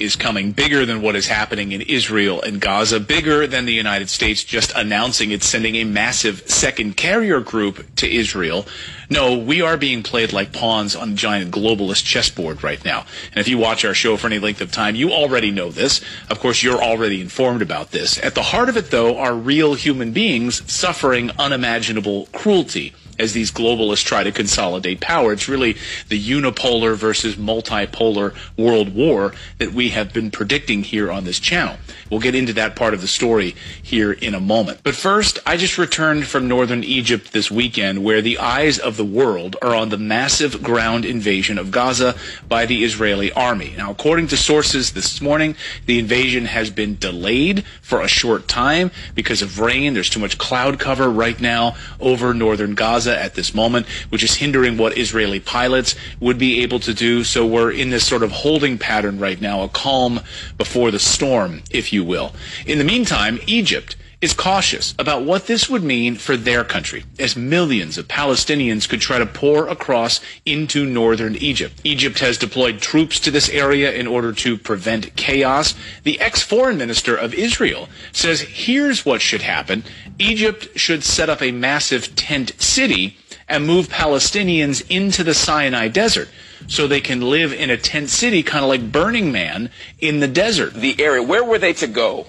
is coming, bigger than what is happening in Israel and Gaza, bigger than the United States just announcing it's sending a massive second carrier group to Israel. No, we are being played like pawns on a giant globalist chessboard right now. And if you watch our show for any length of time, you already know this. Of course, you're already informed about this. At the heart of it, though, are real human beings suffering unimaginable cruelty as these globalists try to consolidate power. It's really the unipolar versus multipolar world war that we have been predicting here on this channel. We'll get into that part of the story here in a moment. But first, I just returned from northern Egypt this weekend where the eyes of the world are on the massive ground invasion of Gaza by the Israeli army. Now, according to sources this morning, the invasion has been delayed for a short time because of rain. There's too much cloud cover right now over northern Gaza at this moment, which is hindering what Israeli pilots would be able to do. So we're in this sort of holding pattern right now, a calm before the storm, if you you will. In the meantime, Egypt is cautious about what this would mean for their country, as millions of Palestinians could try to pour across into northern Egypt. Egypt has deployed troops to this area in order to prevent chaos. The ex-foreign minister of Israel says here's what should happen. Egypt should set up a massive tent city and move Palestinians into the Sinai desert so they can live in a tent city, kind of like Burning Man in the desert. The area, where were they to go?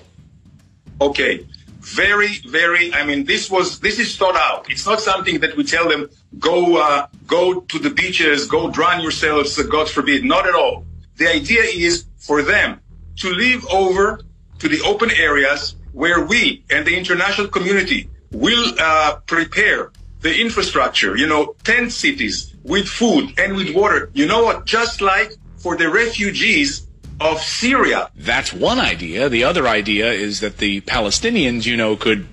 Okay. Very, very. I mean, this was this is thought out. It's not something that we tell them go uh, go to the beaches, go drown yourselves. Uh, God forbid. Not at all. The idea is for them to live over to the open areas where we and the international community will uh, prepare the infrastructure, you know, tent cities with food and with water. You know what? Just like for the refugees of Syria. That's one idea. The other idea is that the Palestinians, you know, could,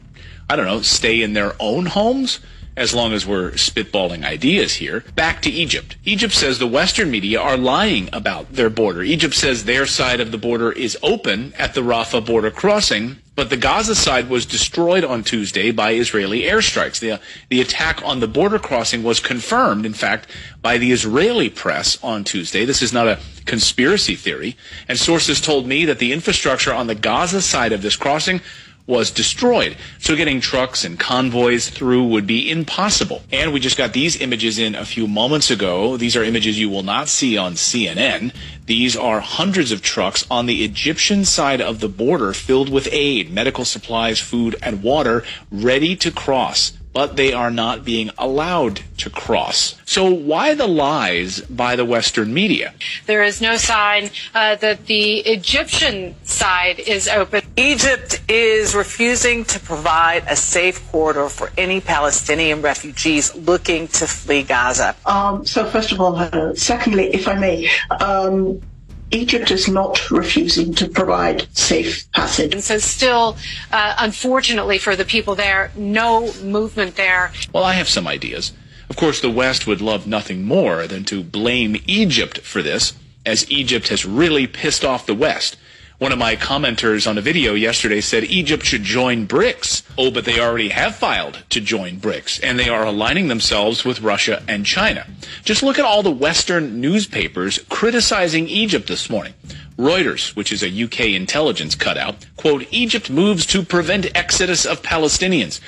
I don't know, stay in their own homes as long as we're spitballing ideas here. Back to Egypt. Egypt says the Western media are lying about their border. Egypt says their side of the border is open at the Rafah border crossing, but the Gaza side was destroyed on Tuesday by Israeli airstrikes. The, the attack on the border crossing was confirmed, in fact, by the Israeli press on Tuesday. This is not a conspiracy theory. And sources told me that the infrastructure on the Gaza side of this crossing was destroyed. So getting trucks and convoys through would be impossible. And we just got these images in a few moments ago. These are images you will not see on CNN. These are hundreds of trucks on the Egyptian side of the border filled with aid, medical supplies, food, and water ready to cross but they are not being allowed to cross. So why the lies by the Western media? There is no sign uh, that the Egyptian side is open. Egypt is refusing to provide a safe corridor for any Palestinian refugees looking to flee Gaza. Um, so first of all, uh, secondly, if I may, um, Egypt is not refusing to provide safe passage. And so, still, uh, unfortunately for the people there, no movement there. Well, I have some ideas. Of course, the West would love nothing more than to blame Egypt for this, as Egypt has really pissed off the West. One of my commenters on a video yesterday said Egypt should join BRICS. Oh, but they already have filed to join BRICS, and they are aligning themselves with Russia and China. Just look at all the Western newspapers criticizing Egypt this morning. Reuters, which is a UK intelligence cutout, quote, Egypt moves to prevent exodus of Palestinians.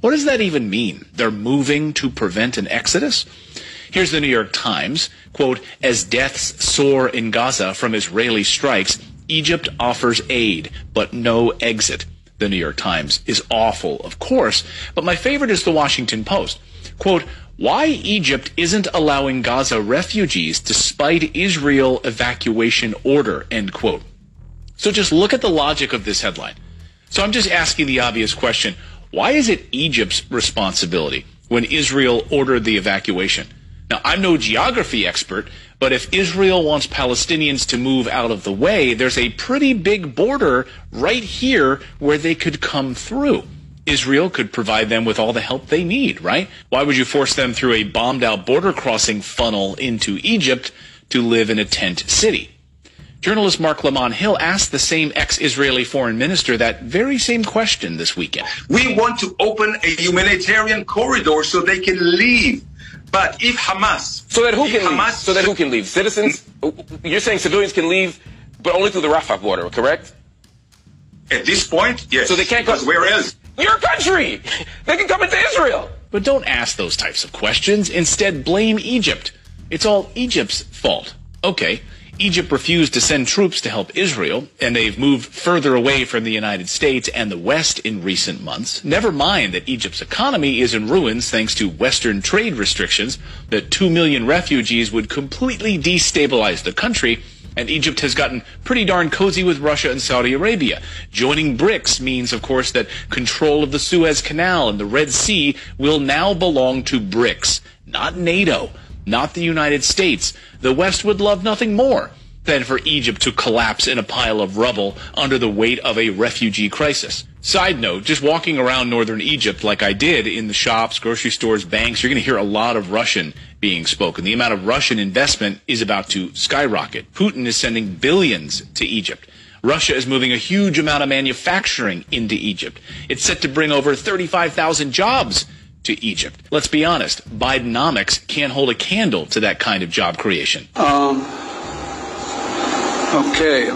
What does that even mean? They're moving to prevent an exodus? Here's the New York Times, quote, as deaths soar in Gaza from Israeli strikes, Egypt offers aid, but no exit. The New York Times is awful, of course, but my favorite is the Washington Post. Quote, why Egypt isn't allowing Gaza refugees despite Israel evacuation order, end quote. So just look at the logic of this headline. So I'm just asking the obvious question. Why is it Egypt's responsibility when Israel ordered the evacuation? Now, I'm no geography expert, but if Israel wants Palestinians to move out of the way, there's a pretty big border right here where they could come through. Israel could provide them with all the help they need, right? Why would you force them through a bombed out border crossing funnel into Egypt to live in a tent city? Journalist Marc Lamont Hill asked the same ex-Israeli foreign minister that very same question this weekend. We want to open a humanitarian corridor so they can leave but if Hamas, so that who can Hamas, leave? So that who can leave? Citizens? You're saying civilians can leave But only through the Rafah border, correct? At this point, yes. So they can't go- Because where else? Your country! They can come into Israel! But don't ask those types of questions. Instead, blame Egypt. It's all Egypt's fault. Okay, Egypt refused to send troops to help Israel, and they've moved further away from the United States and the West in recent months. Never mind that Egypt's economy is in ruins thanks to Western trade restrictions, that 2 million refugees would completely destabilize the country, and Egypt has gotten pretty darn cozy with Russia and Saudi Arabia. Joining BRICS means, of course, that control of the Suez Canal and the Red Sea will now belong to BRICS, not NATO, not the United States. The West would love nothing more than for Egypt to collapse in a pile of rubble under the weight of a refugee crisis. Side note, just walking around northern Egypt like I did in the shops, grocery stores, banks, you're going to hear a lot of Russian being spoken. The amount of Russian investment is about to skyrocket. Putin is sending billions to Egypt. Russia is moving a huge amount of manufacturing into Egypt. It's set to bring over 35,000 jobs to Egypt. Let's be honest, Bidenomics can't hold a candle to that kind of job creation. Um, okay.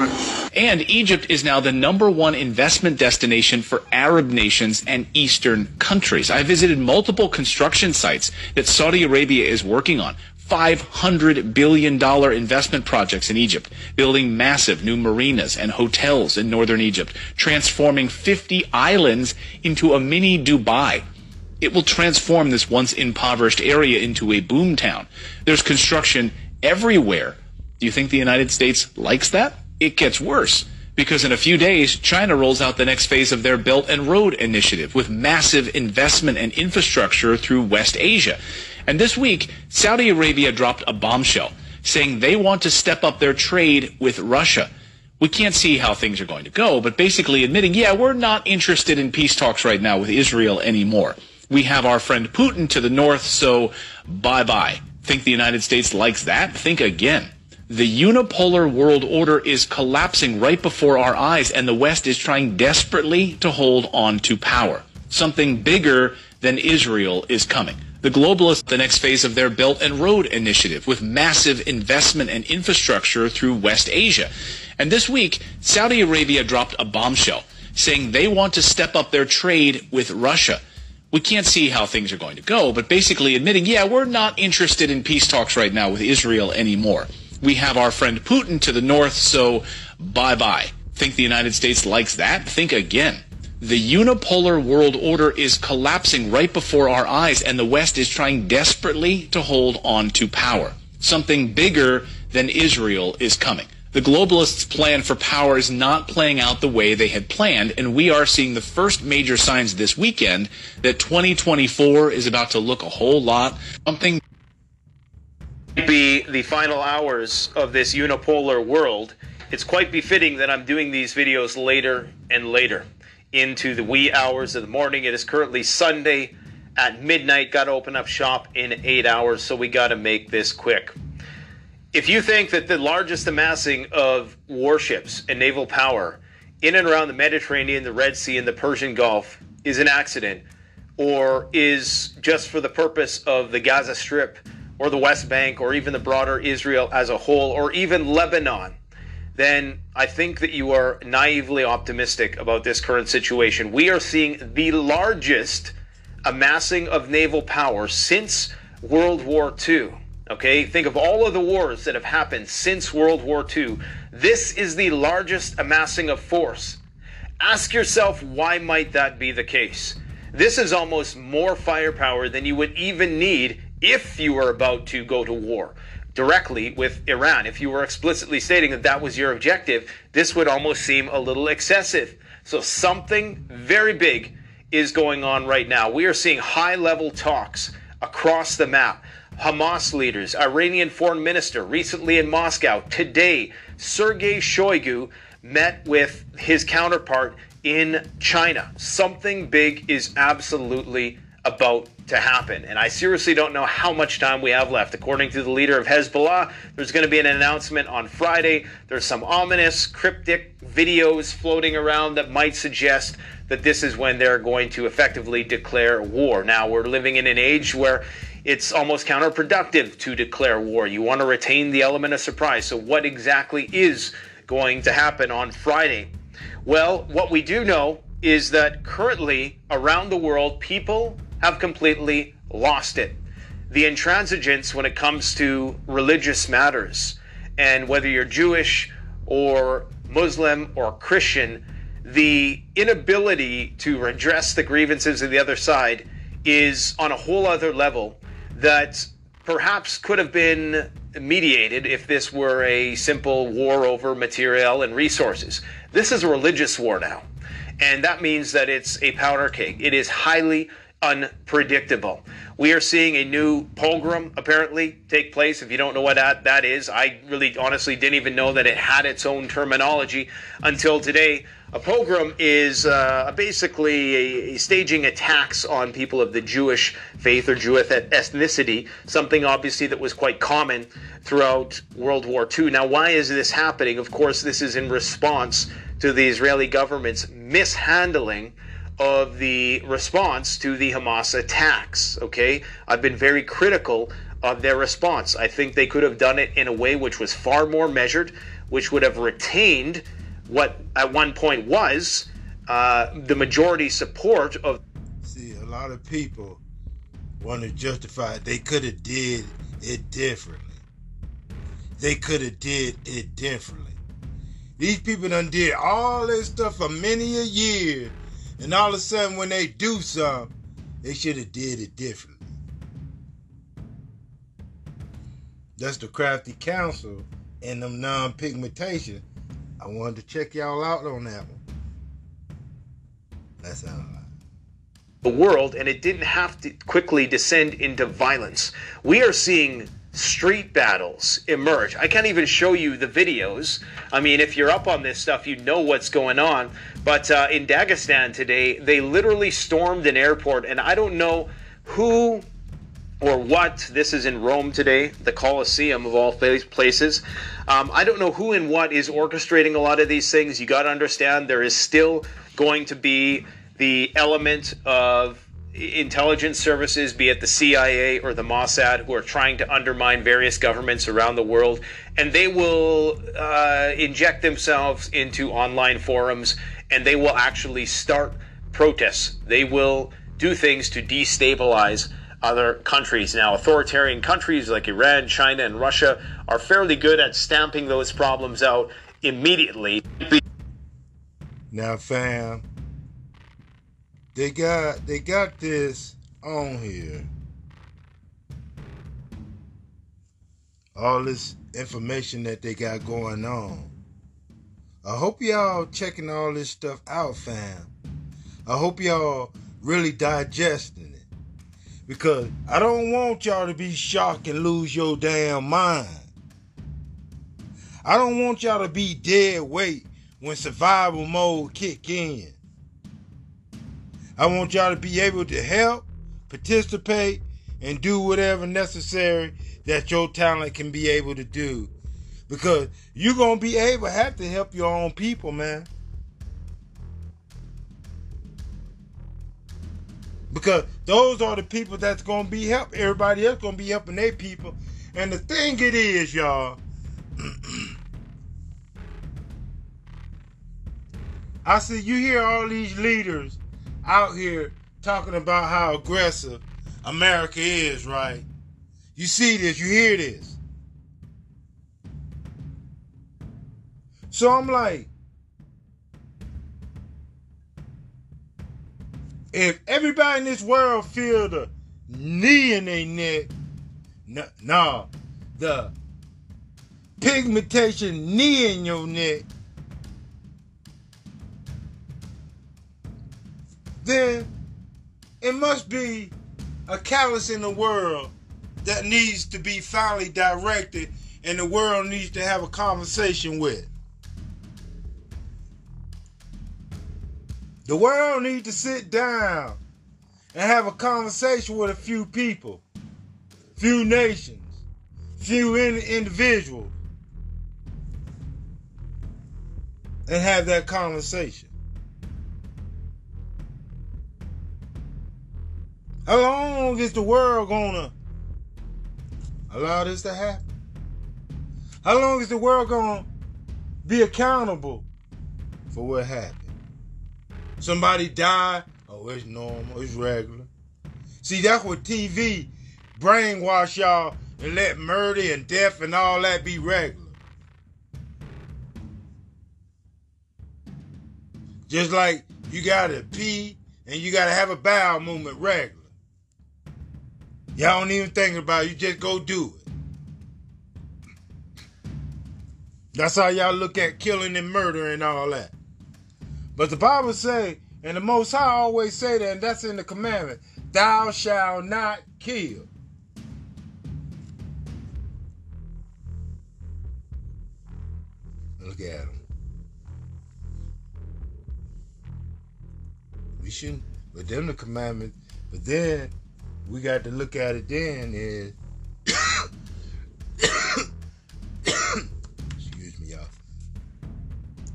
And Egypt is now the number one investment destination for Arab nations and Eastern countries. I visited multiple construction sites that Saudi Arabia is working on. $500 billion investment projects in Egypt, building massive new marinas and hotels in northern Egypt, transforming 50 islands into a mini Dubai. It will transform this once impoverished area into a boom town. There's construction everywhere. Do you think the United States likes that? It gets worse because in a few days, China rolls out the next phase of their Belt and Road Initiative with massive investment and infrastructure through West Asia. And this week, Saudi Arabia dropped a bombshell saying they want to step up their trade with Russia. We can't see how things are going to go, but basically admitting, yeah, we're not interested in peace talks right now with Israel anymore. We have our friend Putin to the north, so bye bye. Think the United States likes that? Think again. The unipolar world order is collapsing right before our eyes, and the West is trying desperately to hold on to power. Something bigger than Israel is coming. The globalists, the next phase of their Belt and Road Initiative, with massive investment and infrastructure through West Asia. And this week, Saudi Arabia dropped a bombshell saying they want to step up their trade with Russia. We can't see how things are going to go, but basically admitting, yeah, we're not interested in peace talks right now with Israel anymore. We have our friend Putin to the north, so bye bye. Think the United States likes that? Think again. The unipolar world order is collapsing right before our eyes, and the West is trying desperately to hold on to power. Something bigger than Israel is coming. The globalists' plan for power is not playing out the way they had planned, and we are seeing the first major signs this weekend that 2024 is about to look a whole lot something be the final hours of this unipolar world, it's quite befitting that I'm doing these videos later and later into the wee hours of the morning. It is currently Sunday at midnight. Got to open up shop in eight hours, so we got to make this quick. If you think that the largest amassing of warships and naval power in and around the Mediterranean, the Red Sea, and the Persian Gulf is an accident, or is just for the purpose of the Gaza Strip, or the West Bank, or even the broader Israel as a whole, or even Lebanon, then I think that you are naively optimistic about this current situation. We are seeing the largest amassing of naval power since World War II. Okay, think of all of the wars that have happened since World War II. This is the largest amassing of force. Ask yourself, why might that be the case? This is almost more firepower than you would even need if you were about to go to war directly with Iran. If you were explicitly stating that that was your objective, this would almost seem a little excessive. So something very big is going on right now. We are seeing high level talks across the map. Hamas leaders, Iranian foreign minister recently in Moscow. Today, Sergei Shoigu met with his counterpart in China. Something big is absolutely about to happen. And I seriously don't know how much time we have left. According to the leader of Hezbollah, there's going to be an announcement on Friday. There's some ominous, cryptic videos floating around that might suggest that this is when they're going to effectively declare war. Now, we're living in an age where it's almost counterproductive to declare war. You want to retain the element of surprise. So, what exactly is going to happen on Friday. Well, what we do know is that currently around the world, people have completely lost it. The intransigence when it comes to religious matters, and whether you're Jewish or Muslim or Christian, the inability to redress the grievances of the other side is on a whole other level that perhaps could have been mediated if this were a simple war over material and resources. This is a religious war now. And that means that it's a powder keg. It is highly unpredictable. We are seeing a new pogrom apparently take place. If you don't know what that, that is, I really honestly didn't even know that it had its own terminology until today. A pogrom is uh, basically a, a staging attacks on people of the Jewish faith or Jewish ethnicity, something obviously that was quite common throughout World War II. Now, why is this happening? Of course, this is in response to the Israeli government's mishandling of the response to the Hamas attacks. Okay, I've been very critical of their response. I think they could have done it in a way which was far more measured, which would have retained what at one point was uh, the majority support of. See, a lot of people want to justify it. they could have did it differently. They could have did it differently. These people done did all this stuff for many a year and all of a sudden, when they do something, they should have did it differently. That's the crafty counsel and them non-pigmentation. I wanted to check y'all out on that one. The world, and it didn't have to quickly descend into violence. We are seeing street battles emerge. I can't even show you the videos. I mean, if you're up on this stuff, you know what's going on. But uh, in Dagestan today, they literally stormed an airport, and I don't know who or what. This is in Rome today, the Colosseum of all places. Um, I don't know who and what is orchestrating a lot of these things. You got to understand there is still going to be the element of intelligence services, be it the CIA or the Mossad, who are trying to undermine various governments around the world, and they will uh, inject themselves into online forums and they will actually start protests. They will do things to destabilize other countries. Now, authoritarian countries like Iran, China, and Russia are fairly good at stamping those problems out immediately. Now, fam, they got they got this on here. All this information that they got going on. I hope y'all checking all this stuff out, fam. I hope y'all really digesting. Because I don't want y'all to be shocked and lose your damn mind. I don't want y'all to be dead weight when survival mode kick in. I want y'all to be able to help, participate, and do whatever necessary that your talent can be able to do. Because you're to be able to have to help your own people, man. Because those are the people that's to be help. Everybody else to be helping their people. And the thing it is, y'all, I see you hear all these leaders out here talking about how aggressive America is, right? You see this, you hear this. So I'm like, if everybody in this world feel the knee in their neck, no, nah, the pigmentation knee in your neck, then it must be a callous in the world that needs to be finally directed and the world needs to have a conversation with. The world needs to sit down and have a conversation with a few people, few nations, few in- individuals, and have that conversation. How long is the world gonna allow this to happen? How long is the world gonna be accountable for what happened. Somebody died, oh, it's normal, it's regular. See, that's what TV brainwash y'all and let murder and death and all that be regular. Just like you gotta pee and you gotta have a bowel movement regular. Y'all don't even think about it, you just go do it. That's how y'all look at killing and murder and all that. But the Bible say, and the Most High always say that, and that's in the commandment, thou shalt not kill. Look at them. We shouldn't, but them the commandment. But then we got to look at it. Then is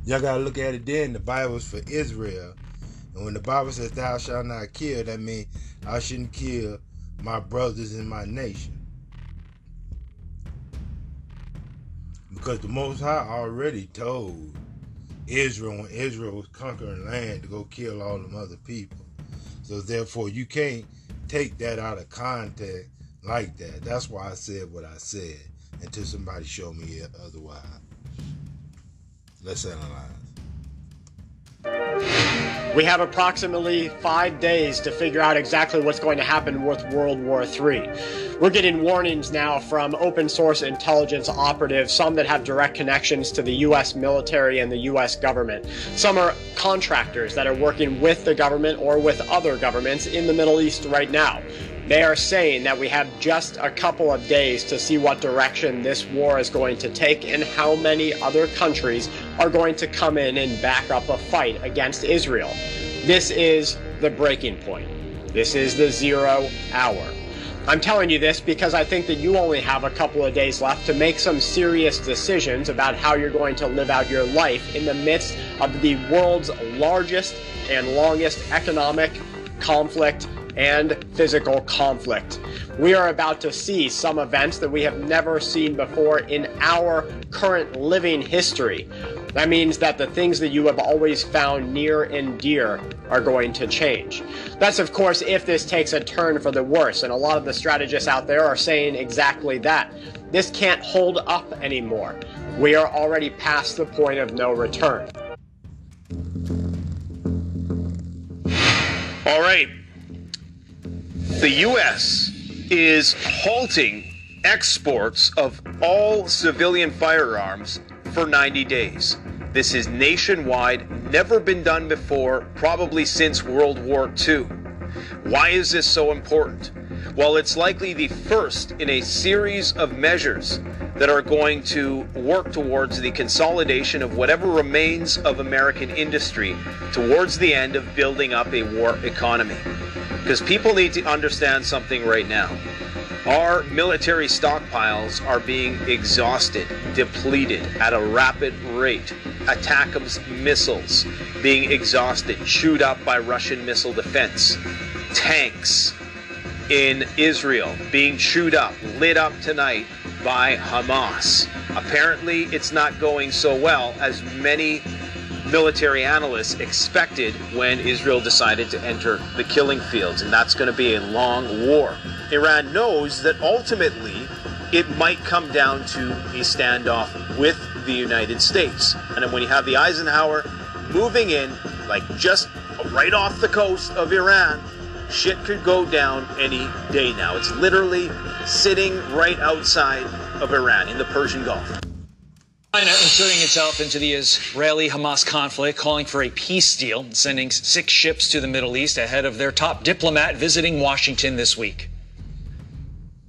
Y'all gotta look at it. Then the Bible's for Israel, and when the Bible says "Thou shalt not kill," that means I shouldn't kill my brothers in my nation. Because the Most High already told Israel when Israel was conquering land to go kill all them other people. So therefore, you can't take that out of context like that. That's why I said what I said until somebody show me otherwise. Let's analyze. We have approximately five days to figure out exactly what's going to happen with World War III. We're getting warnings now from open source intelligence operatives, some that have direct connections to the U.S. military and the U.S. government. Some are contractors that are working with the government or with other governments in the Middle East right now. They are saying that we have just a couple of days to see what direction this war is going to take and how many other countries are going to come in and back up a fight against Israel. This is the breaking point. This is the zero hour. I'm telling you this because I think that you only have a couple of days left to make some serious decisions about how you're going to live out your life in the midst of the world's largest and longest economic conflict and physical conflict. We are about to see some events that we have never seen before in our current living history. That means that the things that you have always found near and dear are going to change. That's, of course, if this takes a turn for the worse, and a lot of the strategists out there are saying exactly that. This can't hold up anymore. We are already past the point of no return. All right. The U.S. is halting exports of all civilian firearms for 90 days. This is nationwide, never been done before, probably since World War II. Why is this so important? Well, it's likely the first in a series of measures that are going to work towards the consolidation of whatever remains of American industry towards the end of building up a war economy. Because people need to understand something right now. Our military stockpiles are being exhausted, depleted at a rapid rate. ATACMS missiles being exhausted, chewed up by Russian missile defense. Tanks in Israel being chewed up, lit up tonight by Hamas. Apparently, it's not going so well as many military analysts expected when Israel decided to enter the killing fields, and that's going to be a long war. Iran knows that ultimately it might come down to a standoff with the United States. And then when you have the Eisenhower moving in, like just right off the coast of Iran, shit could go down any day now. It's literally sitting right outside of Iran in the Persian Gulf. China inserting itself into the Israeli Hamas conflict, calling for a peace deal, sending six ships to the Middle East ahead of their top diplomat visiting Washington this week.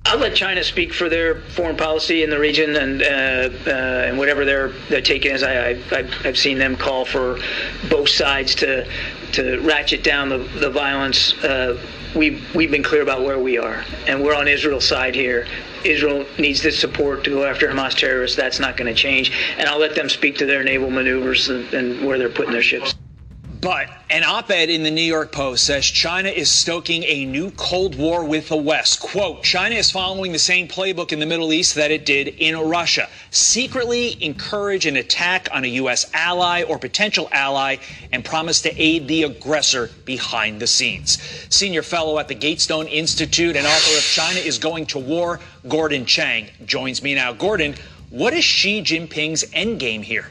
I'll let China speak for their foreign policy in the region and uh, uh, and whatever their their take is. I, I I've seen them call for both sides to to ratchet down the the violence. Uh, we've we've been clear about where we are, and we're on Israel's side here. Israel needs this support to go after Hamas terrorists. That's not going to change, and I'll let them speak to their naval maneuvers and, and where they're putting their ships. But an op ed in the New York Post says China is stoking a new Cold War with the West. Quote China is following the same playbook in the Middle East that it did in Russia secretly encourage an attack on a U.S. ally or potential ally and promise to aid the aggressor behind the scenes. Senior fellow at the Gatestone Institute and author of China is Going to War, Gordon Chang, joins me now. Gordon, what is Xi Jinping's endgame here?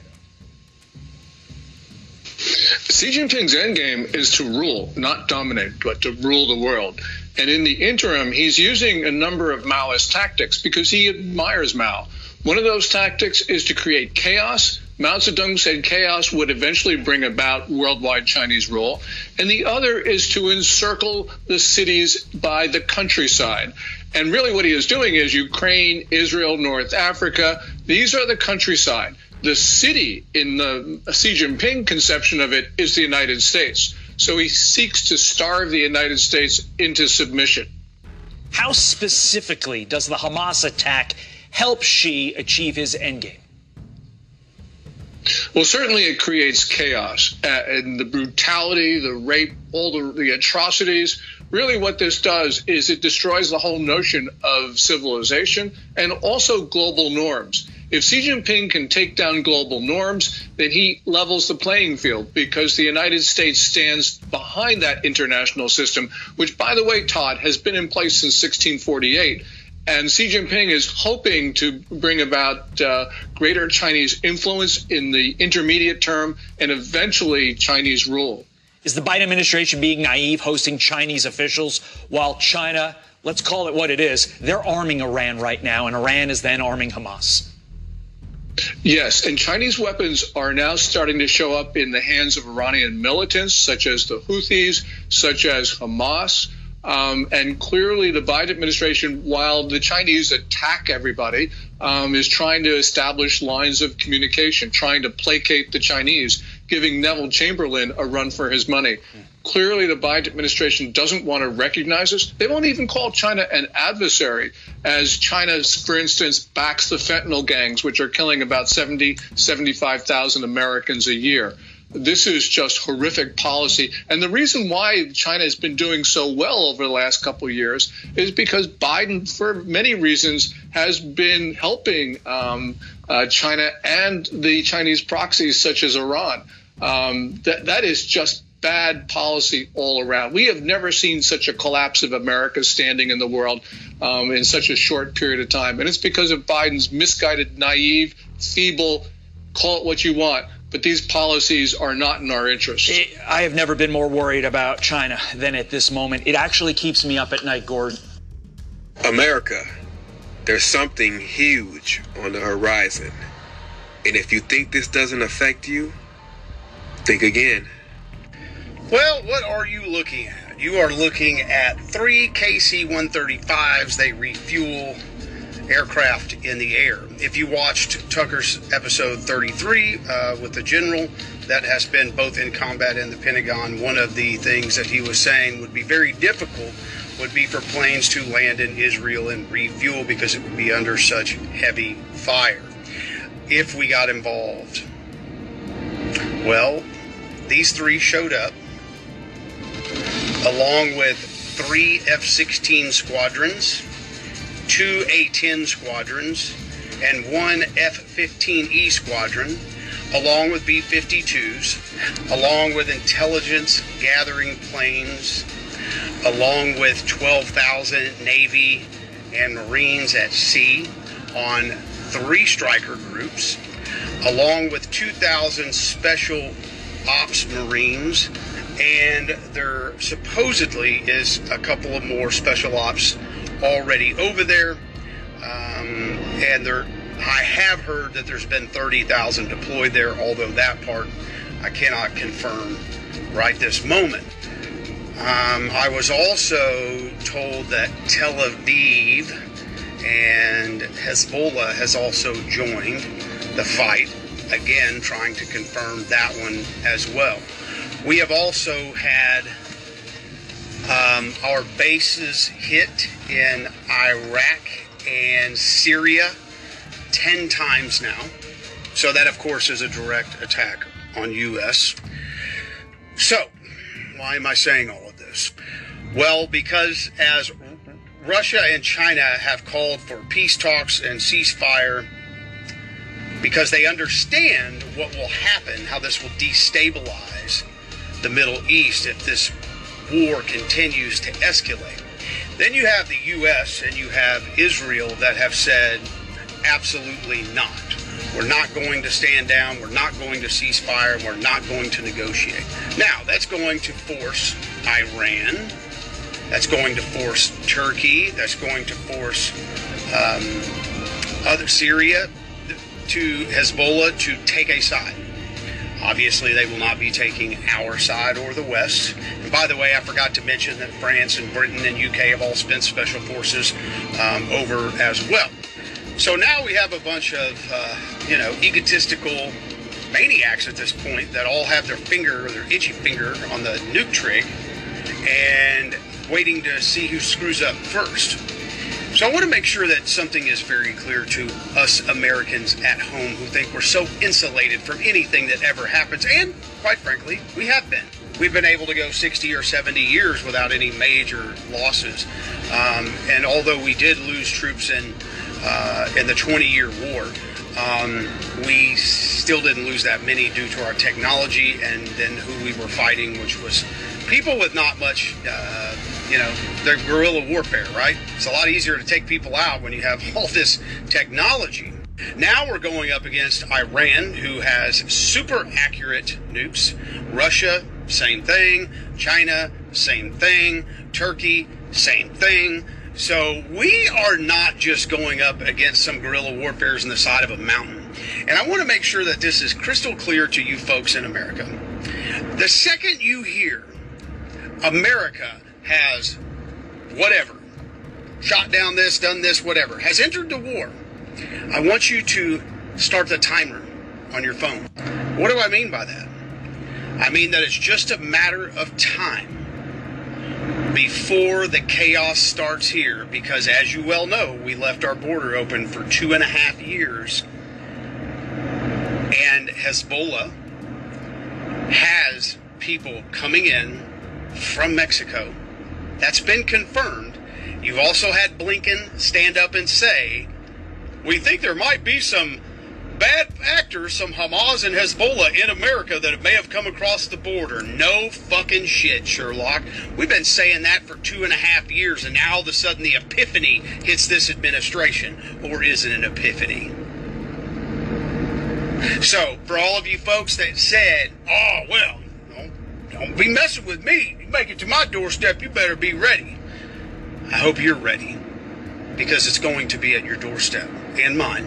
Xi Jinping's endgame is to rule, not dominate, but to rule the world. And in the interim, he's using a number of Maoist tactics because he admires Mao. One of those tactics is to create chaos. Mao Zedong said chaos would eventually bring about worldwide Chinese rule. And the other is to encircle the cities by the countryside. And really, what he is doing is Ukraine, Israel, North Africa, these are the countryside the city in the Xi Jinping conception of it is the United States. So he seeks to starve the United States into submission. How specifically does the Hamas attack help Xi achieve his endgame? Well, certainly it creates chaos uh, and the brutality, the rape, all the, the atrocities. Really, what this does is it destroys the whole notion of civilization and also global norms. If Xi Jinping can take down global norms, then he levels the playing field because the United States stands behind that international system, which, by the way, Todd, has been in place since 1648. And Xi Jinping is hoping to bring about uh, greater Chinese influence in the intermediate term and eventually Chinese rule. Is the Biden administration being naive, hosting Chinese officials while China, let's call it what it is, they're arming Iran right now, and Iran is then arming Hamas? Yes, and Chinese weapons are now starting to show up in the hands of Iranian militants, such as the Houthis, such as Hamas. Um, and clearly, the Biden administration, while the Chinese attack everybody, um, is trying to establish lines of communication, trying to placate the Chinese, giving Neville Chamberlain a run for his money. Clearly, the Biden administration doesn't want to recognize this. They won't even call China an adversary, as China, for instance, backs the fentanyl gangs, which are killing about 70, 75,000 Americans a year. This is just horrific policy. And the reason why China has been doing so well over the last couple of years is because Biden, for many reasons, has been helping um, uh, China and the Chinese proxies, such as Iran. Um, that, that is just bad policy all around. We have never seen such a collapse of America's standing in the world um, in such a short period of time. And it's because of Biden's misguided, naive, feeble, call it what you want. But these policies are not in our interest. I have never been more worried about China than at this moment. It actually keeps me up at night, Gordon. America, there's something huge on the horizon. And if you think this doesn't affect you, think again. Well, what are you looking at? You are looking at three KC 135s. They refuel aircraft in the air. If you watched Tucker's episode 33 uh, with the general that has been both in combat and the Pentagon, one of the things that he was saying would be very difficult would be for planes to land in Israel and refuel because it would be under such heavy fire if we got involved. Well, these three showed up along with three F 16 squadrons, two A 10 squadrons, and one F 15E squadron, along with B 52s, along with intelligence gathering planes, along with 12,000 Navy and Marines at sea on three striker groups, along with 2,000 special ops Marines and there supposedly is a couple of more special ops already over there. Um, and there, I have heard that there's been 30,000 deployed there, although that part I cannot confirm right this moment. Um, I was also told that Tel Aviv and Hezbollah has also joined the fight, again, trying to confirm that one as well. We have also had um, our bases hit in Iraq and Syria 10 times now. So, that, of course, is a direct attack on U.S. So, why am I saying all of this? Well, because as Russia and China have called for peace talks and ceasefire because they understand what will happen, how this will destabilize the Middle East if this war continues to escalate. Then you have the U.S. and you have Israel that have said, absolutely not. We're not going to stand down. We're not going to cease fire. We're not going to negotiate. Now, that's going to force Iran. That's going to force Turkey. That's going to force um, other Syria to Hezbollah to take a side. Obviously, they will not be taking our side or the West. And by the way, I forgot to mention that France and Britain and UK have all spent special forces um, over as well. So now we have a bunch of, uh, you know, egotistical maniacs at this point that all have their finger or their itchy finger on the nuke trig and waiting to see who screws up first. So I want to make sure that something is very clear to us Americans at home who think we're so insulated from anything that ever happens. And quite frankly, we have been. We've been able to go 60 or 70 years without any major losses. Um, and although we did lose troops in, uh, in the 20 year war, um, we still didn't lose that many due to our technology and then who we were fighting, which was people with not much, uh, you know, the guerrilla warfare, right? It's a lot easier to take people out when you have all this technology. Now we're going up against Iran, who has super accurate nukes. Russia, same thing. China, same thing. Turkey, same thing. So we are not just going up against some guerrilla warfares in the side of a mountain. And I want to make sure that this is crystal clear to you folks in America. The second you hear America has whatever, shot down this, done this, whatever, has entered the war, I want you to start the timer on your phone. What do I mean by that? I mean that it's just a matter of time before the chaos starts here, because as you well know, we left our border open for two and a half years, and Hezbollah has people coming in from Mexico. That's been confirmed. You've also had Blinken stand up and say, we think there might be some bad actors, some Hamas and Hezbollah in America that may have come across the border. No fucking shit, Sherlock. We've been saying that for two and a half years, and now all of a sudden the epiphany hits this administration. Or is it an epiphany? So, for all of you folks that said, oh, well, don't, be messing with me. You make it to my doorstep, you better be ready. I hope you're ready because it's going to be at your doorstep and mine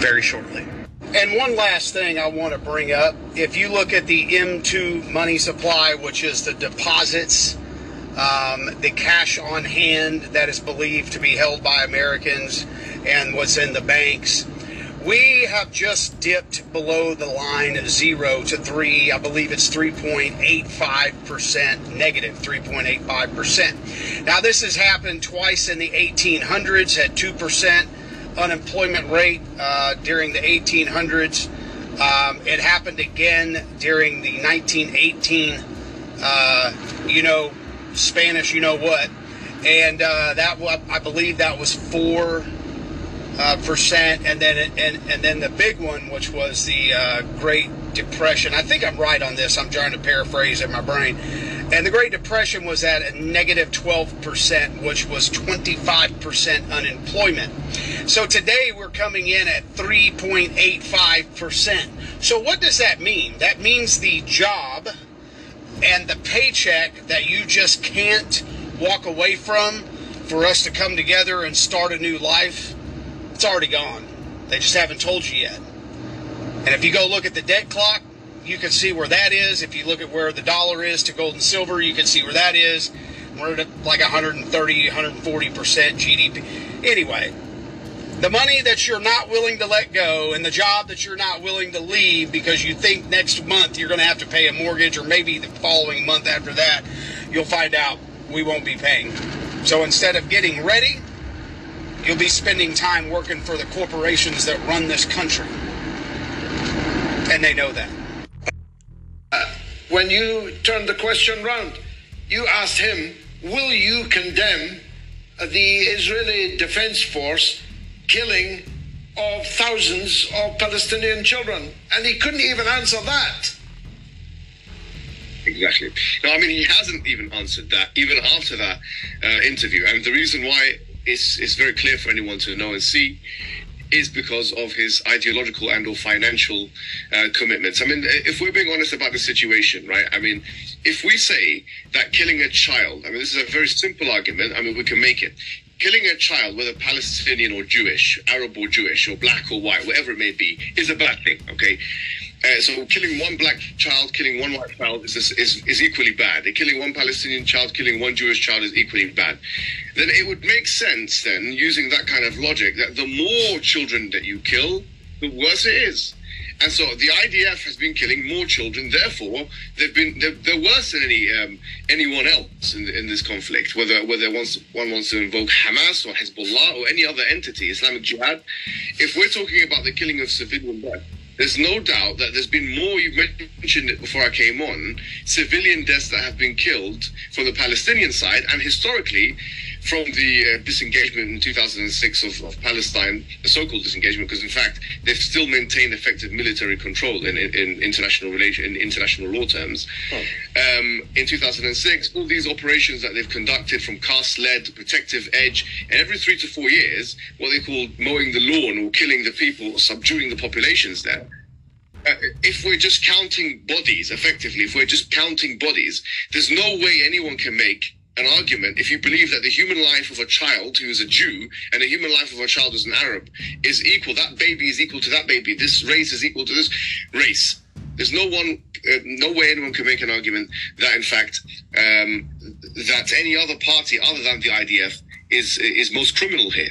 very shortly. And one last thing I want to bring up if you look at the M2 money supply, which is the deposits, um, the cash on hand that is believed to be held by Americans, and what's in the banks. We have just dipped below the line zero to three. I believe it's 3.85% negative, 3.85%. Now, this has happened twice in the 1800s at 2% unemployment rate uh, during the 1800s. Um, it happened again during the 1918, uh, you know, Spanish, you know what. And uh, that, I believe that was four uh, percent, and then and and then the big one, which was the uh, Great Depression. I think I'm right on this. I'm trying to paraphrase in my brain. And the Great Depression was at a negative 12%, which was 25% unemployment. So today we're coming in at 3.85%. So what does that mean? That means the job and the paycheck that you just can't walk away from for us to come together and start a new life it's already gone. They just haven't told you yet. And if you go look at the debt clock, you can see where that is. If you look at where the dollar is to gold and silver, you can see where that is. We're at like 130, 140% GDP. Anyway, the money that you're not willing to let go and the job that you're not willing to leave because you think next month you're going to have to pay a mortgage or maybe the following month after that, you'll find out we won't be paying. So instead of getting ready, You'll be spending time working for the corporations that run this country. And they know that. Uh, when you turned the question round. You asked him, Will you condemn the Israeli Defense Force killing of thousands of Palestinian children? And he couldn't even answer that. Exactly. No, I mean, he hasn't even answered that, even after that uh, interview. And the reason why it's, it's very clear for anyone to know and see is because of his ideological and or financial uh, commitments. I mean, if we're being honest about the situation, right? I mean, if we say that killing a child, I mean, this is a very simple argument. I mean, we can make it. Killing a child, whether Palestinian or Jewish, Arab or Jewish, or black or white, whatever it may be, is a bad thing, okay? Uh, so killing one black child, killing one white child is, is, is equally bad. Killing one Palestinian child, killing one Jewish child is equally bad. Then it would make sense, then, using that kind of logic, that the more children that you kill, the worse it is. And so the IDF has been killing more children. Therefore, they've been they're, they're worse than any um, anyone else in, in this conflict. Whether whether one wants to invoke Hamas or Hezbollah or any other entity, Islamic Jihad. If we're talking about the killing of civilian deaths, there's no doubt that there's been more, you mentioned it before I came on, civilian deaths that have been killed from the Palestinian side, and historically, from the uh, disengagement in 2006 of, of Palestine, the so-called disengagement, because in fact they've still maintained effective military control in, in, in international relation in international law terms. Oh. Um, in 2006, all these operations that they've conducted from cast lead, to protective edge, and every three to four years, what they call mowing the lawn or killing the people, or subduing the populations there. Uh, if we're just counting bodies effectively, if we're just counting bodies, there's no way anyone can make an argument if you believe that the human life of a child who is a Jew and the human life of a child who's an Arab is equal. That baby is equal to that baby. This race is equal to this race. There's no one, uh, no way anyone can make an argument that, in fact, um, that any other party other than the IDF is is most criminal here.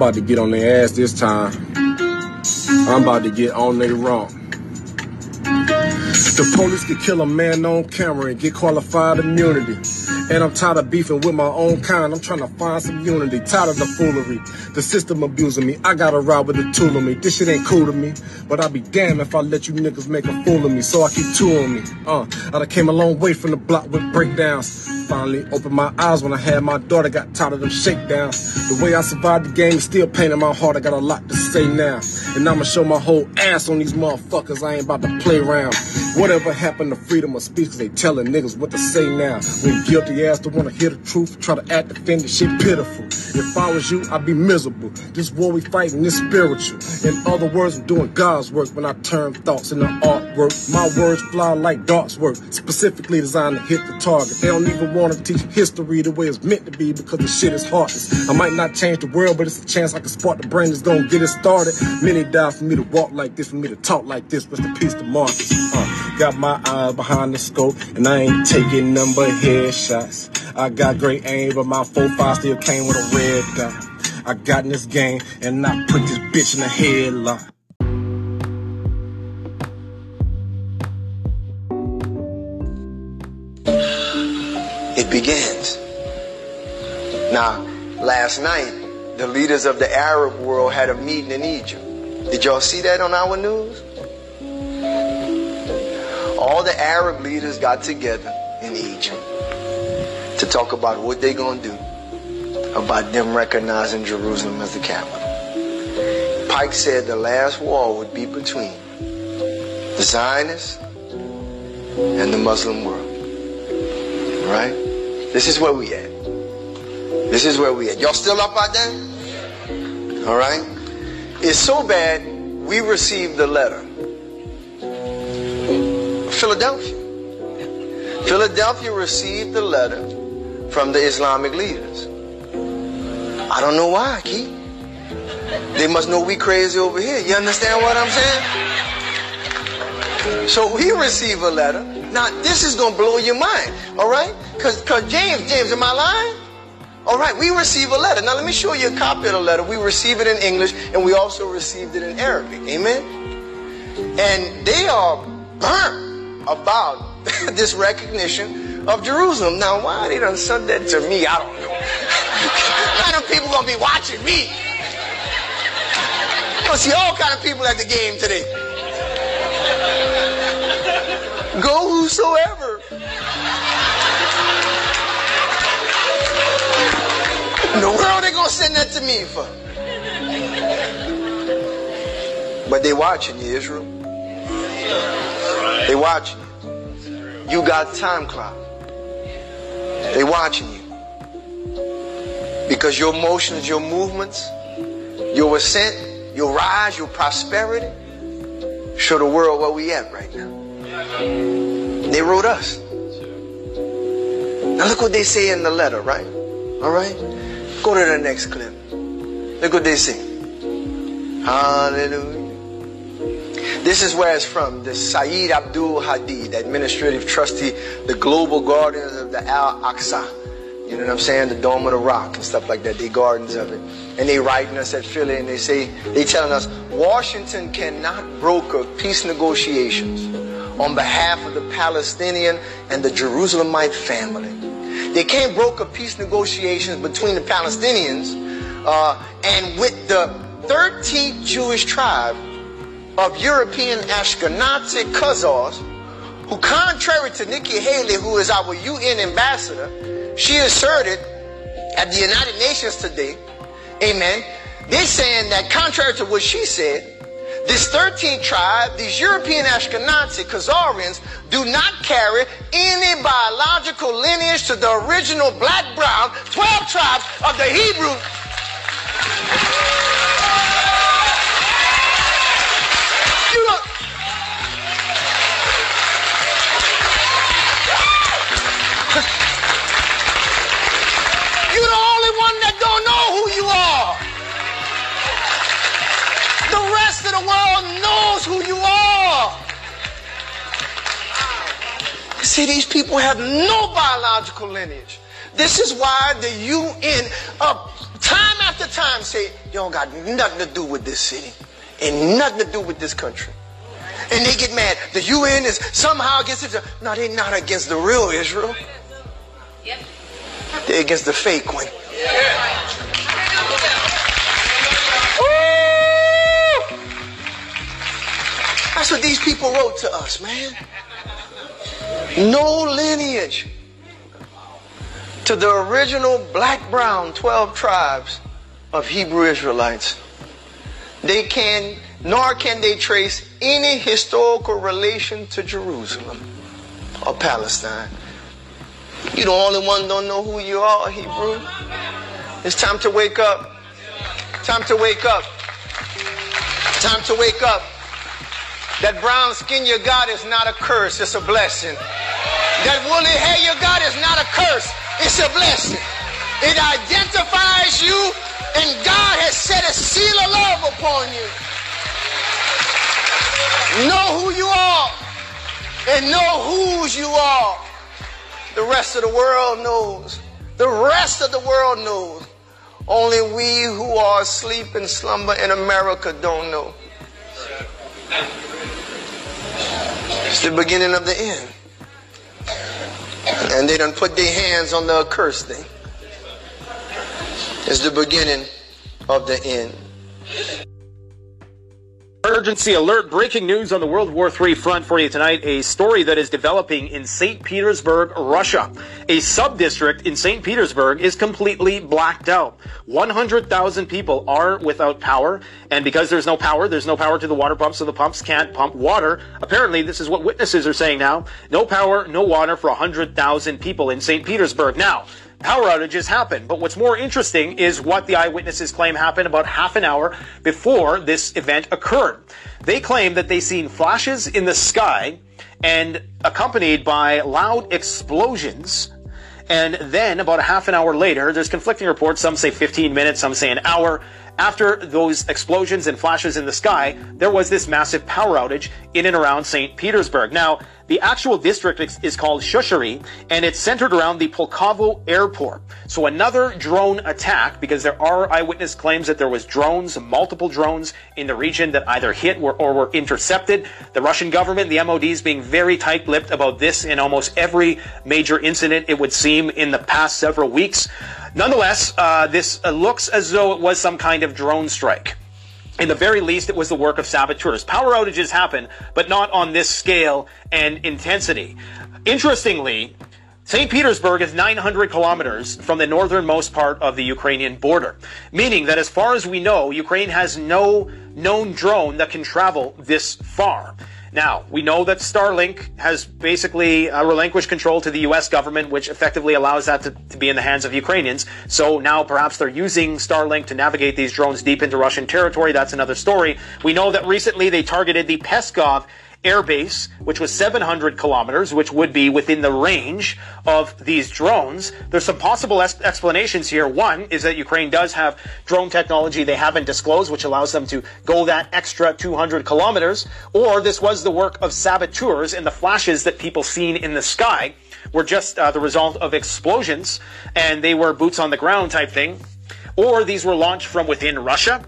About to get on their ass this time. I'm about to get on their rump. The police could kill a man on camera and get qualified immunity. And I'm tired of beefing with my own kind. I'm trying to find some unity. Tired of the foolery. The system abusing me. I gotta ride with the tool of me. This shit ain't cool to me. But I'll be damned if I let you niggas make a fool of me. So I keep two on me. Uh, I done came a long way from the block with breakdowns finally opened my eyes when I had my daughter. Got tired of them shakedowns. The way I survived the game is still pain in my heart. I got a lot to say now. And I'ma show my whole ass on these motherfuckers. I ain't about to play around. Whatever happened to freedom of speech? Cause they telling niggas what to say now. When guilty ass don't wanna hear the truth, try to act defended, shit pitiful. If I was you, I'd be miserable. This war we fighting is spiritual. In other words, I'm doing God's work when I turn thoughts into artwork. My words fly like darts work, specifically designed to hit the target. They don't even want to teach history the way it's meant to be because the shit is heartless. I might not change the world, but it's a chance I can spark the brain that's gonna get it started. Many die for me to walk like this, for me to talk like this. Rest in peace to Marcus. Uh, got my eyes behind the scope, and I ain't taking number headshots. I got great aim, but my 4-5 still came with a red dot. I got in this game, and I put this bitch in a headlock. It begins. Now, last night, the leaders of the Arab world had a meeting in Egypt. Did y'all see that on our news? All the Arab leaders got together in Egypt to talk about what they're going to do about them recognizing Jerusalem as the capital. Pike said the last war would be between the Zionists and the Muslim world. Right? This is where we at. This is where we at. Y'all still up out there? All right? It's so bad, we received the letter. Philadelphia. Philadelphia received the letter from the Islamic leaders. I don't know why, Keith. They must know we crazy over here. You understand what I'm saying? So we receive a letter. Now, this is to blow your mind, all right? Because James, James, am I lying? All right, we receive a letter. Now, let me show you a copy of the letter. We receive it in English, and we also received it in Arabic. Amen? And they are burnt about this recognition of Jerusalem. Now, why they done said that to me, I don't know. How them people gonna be watching me? You gonna see all kind of people at the game today. Go whosoever. In the world they gonna send that to me for? But they watching you, Israel. They watching you. You got time clock. They watching you. Because your motions, your movements, your ascent, your rise, your prosperity show the world where we at right now. They wrote us. Now look what they say in the letter, right? All right? Go to the next clip. Look what they say. Hallelujah. This is where it's from. The Saeed Abdul Hadi, the administrative trustee, the global guardians of the Al Aqsa. You know what I'm saying? The Dome of the Rock and stuff like that. They gardens of it. And they writing us at Philly and they say, they telling us, Washington cannot broker peace negotiations on behalf of the Palestinian and the Jerusalemite family. They can't broker peace negotiations between the Palestinians uh, and with the 13th Jewish tribe of European Ashkenazi Khazars, who contrary to Nikki Haley, who is our UN ambassador, she asserted at the United Nations today, amen, they're saying that contrary to what she said, this 13th tribe, these European Ashkenazi Khazarians, do not carry any biological lineage to the original black, brown, 12 tribes of the Hebrew. One that don't know who you are. The rest of the world knows who you are. See, these people have no biological lineage. This is why the UN, uh, time after time, say, you don't got nothing to do with this city and nothing to do with this country. And they get mad. The UN is somehow against it. No, they're not against the real Israel. They're against the fake one. That's what these people wrote to us, man. No lineage to the original black, brown 12 tribes of Hebrew Israelites. They can, nor can they trace any historical relation to Jerusalem or Palestine. You the only one don't know who you are, Hebrew. It's time to wake up. Time to wake up. Time to wake up. That brown skin you got is not a curse, it's a blessing. That woolly hair you got is not a curse, it's a blessing. It identifies you, and God has set a seal of love upon you. Know who you are, and know whose you are. The rest of the world knows. The rest of the world knows. Only we who are asleep and slumber in America don't know. It's the beginning of the end. And they done put their hands on the accursed thing. It's the beginning of the end. Emergency alert, breaking news on the World War III front for you tonight. A story that is developing in St. Petersburg, Russia. A sub-district in St. Petersburg is completely blacked out. 100,000 people are without power, and because there's no power, there's no power to the water pumps, so the pumps can't pump water. Apparently, this is what witnesses are saying now. No power, no water for 100,000 people in St. Petersburg. Now, power outages happen. But what's more interesting is what the eyewitnesses claim happened about half an hour before this event occurred. They claim that they seen flashes in the sky and accompanied by loud explosions. And then about a half an hour later, there's conflicting reports. Some say 15 minutes, some say an hour. After those explosions and flashes in the sky, there was this massive power outage in and around St. Petersburg. Now, the actual district is called Shushari, and it's centered around the Pulkovo airport. So another drone attack, because there are eyewitness claims that there was drones, multiple drones in the region that either hit or, or were intercepted. The Russian government, the MOD is being very tight-lipped about this in almost every major incident, it would seem, in the past several weeks. Nonetheless, uh, this uh, looks as though it was some kind of drone strike in the very least, it was the work of saboteurs. Power outages happen, but not on this scale and intensity. Interestingly, St. Petersburg is 900 kilometers from the northernmost part of the Ukrainian border, meaning that as far as we know, Ukraine has no known drone that can travel this far. Now, we know that Starlink has basically uh, relinquished control to the U.S. government, which effectively allows that to, to, be in the hands of Ukrainians. So now perhaps they're using Starlink to navigate these drones deep into Russian territory. That's another story. We know that recently they targeted the Pskov air base, which was 700 kilometers, which would be within the range of these drones. There's some possible es- explanations here. One is that Ukraine does have drone technology they haven't disclosed, which allows them to go that extra 200 kilometers. Or this was the work of saboteurs and the flashes that people seen in the sky were just uh, the result of explosions and they were boots on the ground type thing. Or these were launched from within Russia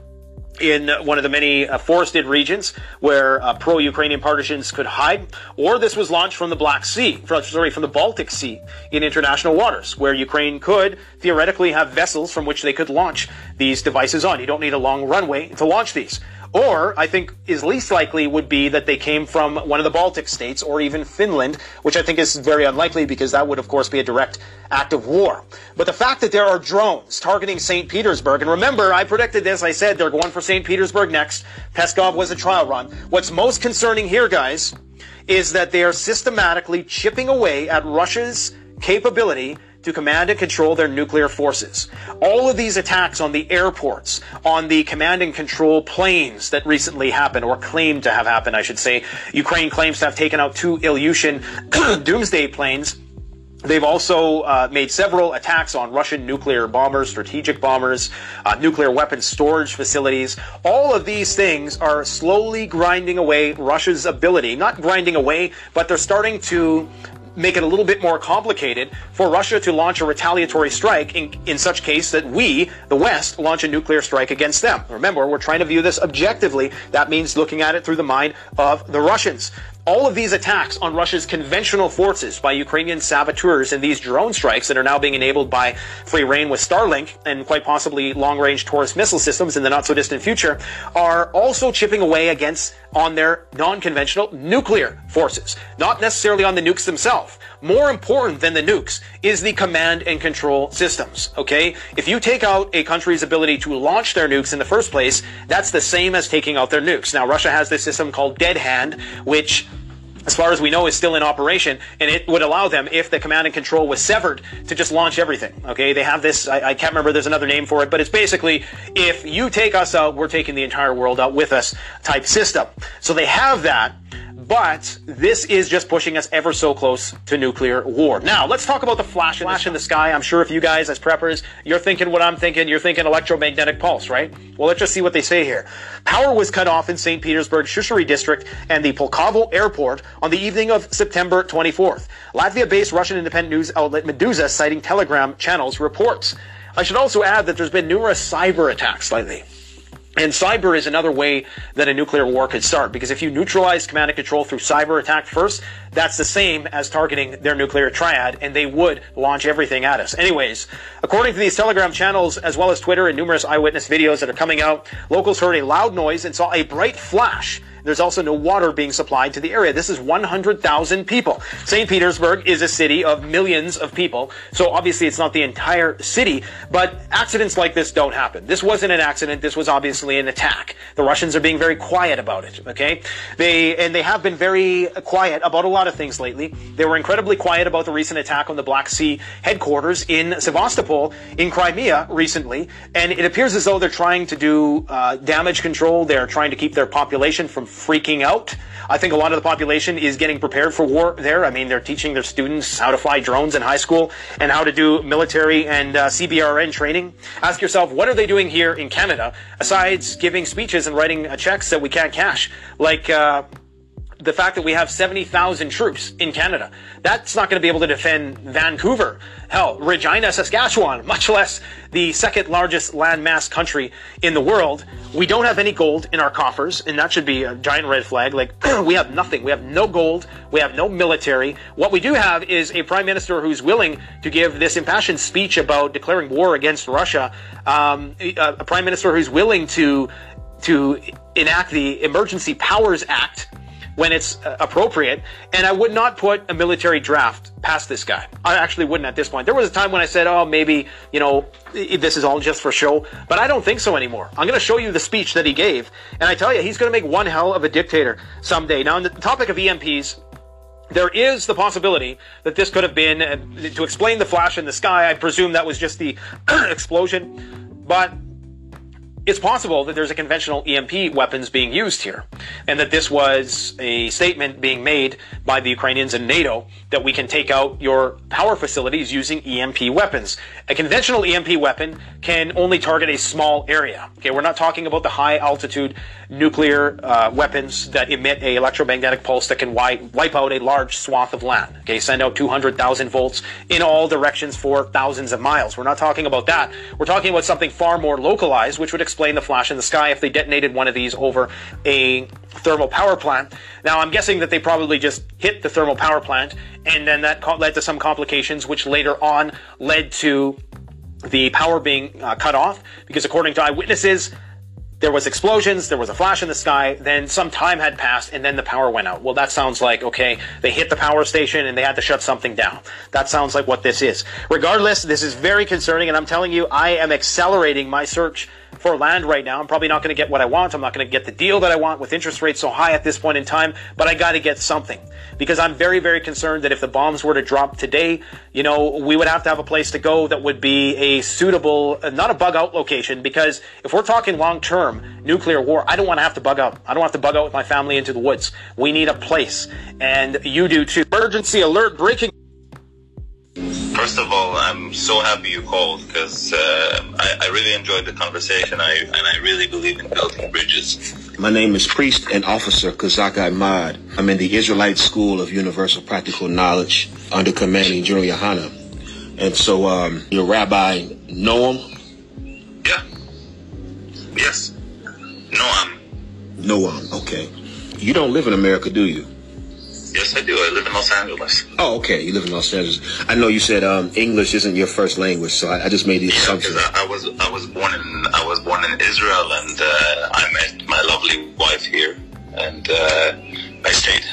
in one of the many uh, forested regions where uh, pro-Ukrainian partisans could hide, or this was launched from the Black Sea, from, sorry, from the Baltic Sea in international waters, where Ukraine could theoretically have vessels from which they could launch these devices on. You don't need a long runway to launch these. Or, I think is least likely would be that they came from one of the Baltic states or even Finland, which I think is very unlikely because that would, of course, be a direct act of war. But the fact that there are drones targeting St. Petersburg, and remember, I predicted this, I said they're going for St. Petersburg next. Pskov was a trial run. What's most concerning here, guys, is that they are systematically chipping away at Russia's capability to command and control their nuclear forces. All of these attacks on the airports, on the command and control planes that recently happened, or claimed to have happened, I should say. Ukraine claims to have taken out two Ilyushin doomsday planes. They've also uh, made several attacks on Russian nuclear bombers, strategic bombers, uh, nuclear weapons storage facilities. All of these things are slowly grinding away Russia's ability, not grinding away, but they're starting to make it a little bit more complicated for Russia to launch a retaliatory strike in, in such case that we, the West, launch a nuclear strike against them. Remember, we're trying to view this objectively. That means looking at it through the mind of the Russians. All of these attacks on Russia's conventional forces by Ukrainian saboteurs and these drone strikes that are now being enabled by free reign with Starlink and quite possibly long-range Taurus missile systems in the not-so-distant future are also chipping away against on their non-conventional nuclear forces. Not necessarily on the nukes themselves. More important than the nukes is the command and control systems, okay? If you take out a country's ability to launch their nukes in the first place, that's the same as taking out their nukes. Now, Russia has this system called Dead Hand, which as far as we know, is still in operation, and it would allow them, if the command and control was severed, to just launch everything. Okay, they have this. I, I, can't remember. There's another name for it, but it's basically if you take us out, we're taking the entire world out with us type system. So they have that. But this is just pushing us ever so close to nuclear war. Now, let's talk about the flash, flash in the sky. I'm sure if you guys, as preppers, you're thinking what I'm thinking, you're thinking electromagnetic pulse, right? Well, let's just see what they say here. Power was cut off in St. Petersburg, Shushari district, and the Pulkovo airport on the evening of September 24th. Latvia-based Russian independent news outlet Meduza, citing Telegram channels, reports. I should also add that there's been numerous cyber attacks lately. And cyber is another way that a nuclear war could start because if you neutralize command and control through cyber attack first, that's the same as targeting their nuclear triad and they would launch everything at us. Anyways, according to these Telegram channels as well as Twitter and numerous eyewitness videos that are coming out, locals heard a loud noise and saw a bright flash there's also no water being supplied to the area. This is 100,000 people. St. Petersburg is a city of millions of people, so obviously it's not the entire city, but accidents like this don't happen. This wasn't an accident. This was obviously an attack. The Russians are being very quiet about it, okay? They, and they have been very quiet about a lot of things lately. They were incredibly quiet about the recent attack on the Black Sea headquarters in Sevastopol in Crimea recently, and it appears as though they're trying to do uh, damage control. They're trying to keep their population from freaking out. I think a lot of the population is getting prepared for war there. I mean, they're teaching their students how to fly drones in high school and how to do military and uh, CBRN training. Ask yourself, what are they doing here in Canada aside giving speeches and writing uh, checks that we can't cash? Like, uh, the fact that we have 70,000 troops in Canada. That's not going to be able to defend Vancouver. Hell, Regina, Saskatchewan, much less the second largest landmass country in the world. We don't have any gold in our coffers, and that should be a giant red flag. Like, we have nothing. We have no gold. We have no military. What we do have is a prime minister who's willing to give this impassioned speech about declaring war against Russia. Um, a prime minister who's willing to to enact the Emergency Powers Act when it's uh, appropriate. And I would not put a military draft past this guy. I actually wouldn't at this point. There was a time when I said, oh, maybe, you know, this is all just for show. But I don't think so anymore. I'm going to show you the speech that he gave. And I tell you, he's going to make one hell of a dictator someday. Now, on the topic of EMPs, there is the possibility that this could have been, uh, to explain the flash in the sky, I presume that was just the explosion. But it's possible that there's a conventional EMP weapons being used here, and that this was a statement being made by the Ukrainians and NATO that we can take out your power facilities using EMP weapons. A conventional EMP weapon can only target a small area. Okay, we're not talking about the high altitude nuclear uh, weapons that emit a electromagnetic pulse that can wipe, out a large swath of land. Okay, send out 200,000 volts in all directions for thousands of miles. We're not talking about that. We're talking about something far more localized, which would explain the flash in the sky if they detonated one of these over a thermal power plant. Now, I'm guessing that they probably just hit the thermal power plant, and then that led to some complications, which later on led to the power being uh, cut off, because according to eyewitnesses, there was explosions, there was a flash in the sky, then some time had passed, and then the power went out. Well, that sounds like, okay, they hit the power station and they had to shut something down. That sounds like what this is. Regardless, this is very concerning, and I'm telling you, I am accelerating my search for land right now. I'm probably not going to get what I want. I'm not going to get the deal that I want with interest rates so high at this point in time, but I got to get something because I'm very, very concerned that if the bombs were to drop today, you know, we would have to have a place to go that would be a suitable, uh, not a bug out location because if we're talking long term nuclear war, I don't want to have to bug out. I don't have to bug out with my family into the woods. We need a place and you do too. Emergency alert breaking. First of all, I'm so happy you called because uh, I, I, really enjoyed the conversation. I, and I really believe in building bridges. My name is Priest and Officer Kazak Ahmad. I'm in the Israelite School of Universal Practical Knowledge under commanding General Yohana. And so, um, your rabbi, Noam? Yeah. Yes. Noam. Noam, okay. You don't live in America, do you? Yes, I do. I live in Los Angeles. Oh, okay. You live in Los Angeles. I know you said um, English isn't your first language, so I, I just made the yeah, assumption. I, I was I was born in I was born in Israel, and uh, I met my lovely wife here, and uh, I stayed.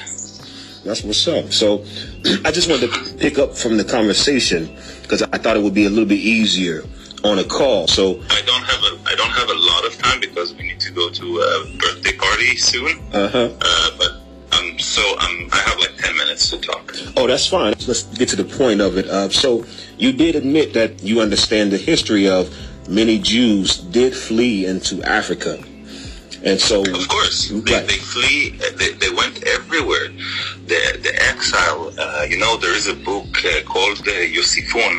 That's what's up. So I just wanted to pick up from the conversation because I thought it would be a little bit easier on a call. So I don't have a I don't have a lot of time because we need to go to a birthday party soon. Uh-huh. Uh, but so um, I have like 10 minutes to talk. Oh, that's fine. Let's get to the point of it. Uh, so you did admit that you understand the history of many Jews did flee into Africa. And so, of course, they, right. they flee. They, they went everywhere. The the exile. Uh, you know, there is a book uh, called uh, Yosifon.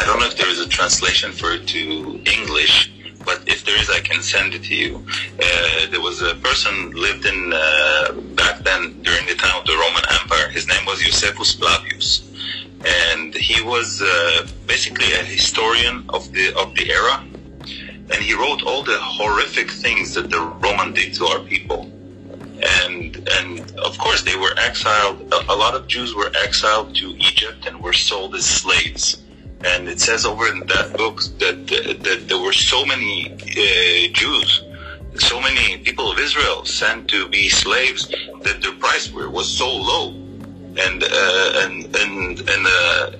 I don't know if there is a translation for it to English but if there is, I can send it to you. Uh, there was a person lived in uh, back then during the time of the Roman Empire. His name was Josephus Flavius, and he was uh, basically a historian of the of the era. and he wrote all the horrific things that the Roman did to our people. And and of course they were exiled. A, a lot of Jews were exiled to Egypt and were sold as slaves. And it says over in that book that that there were so many uh, Jews, so many people of Israel sent to be slaves that their price was so low, and uh, and and and uh,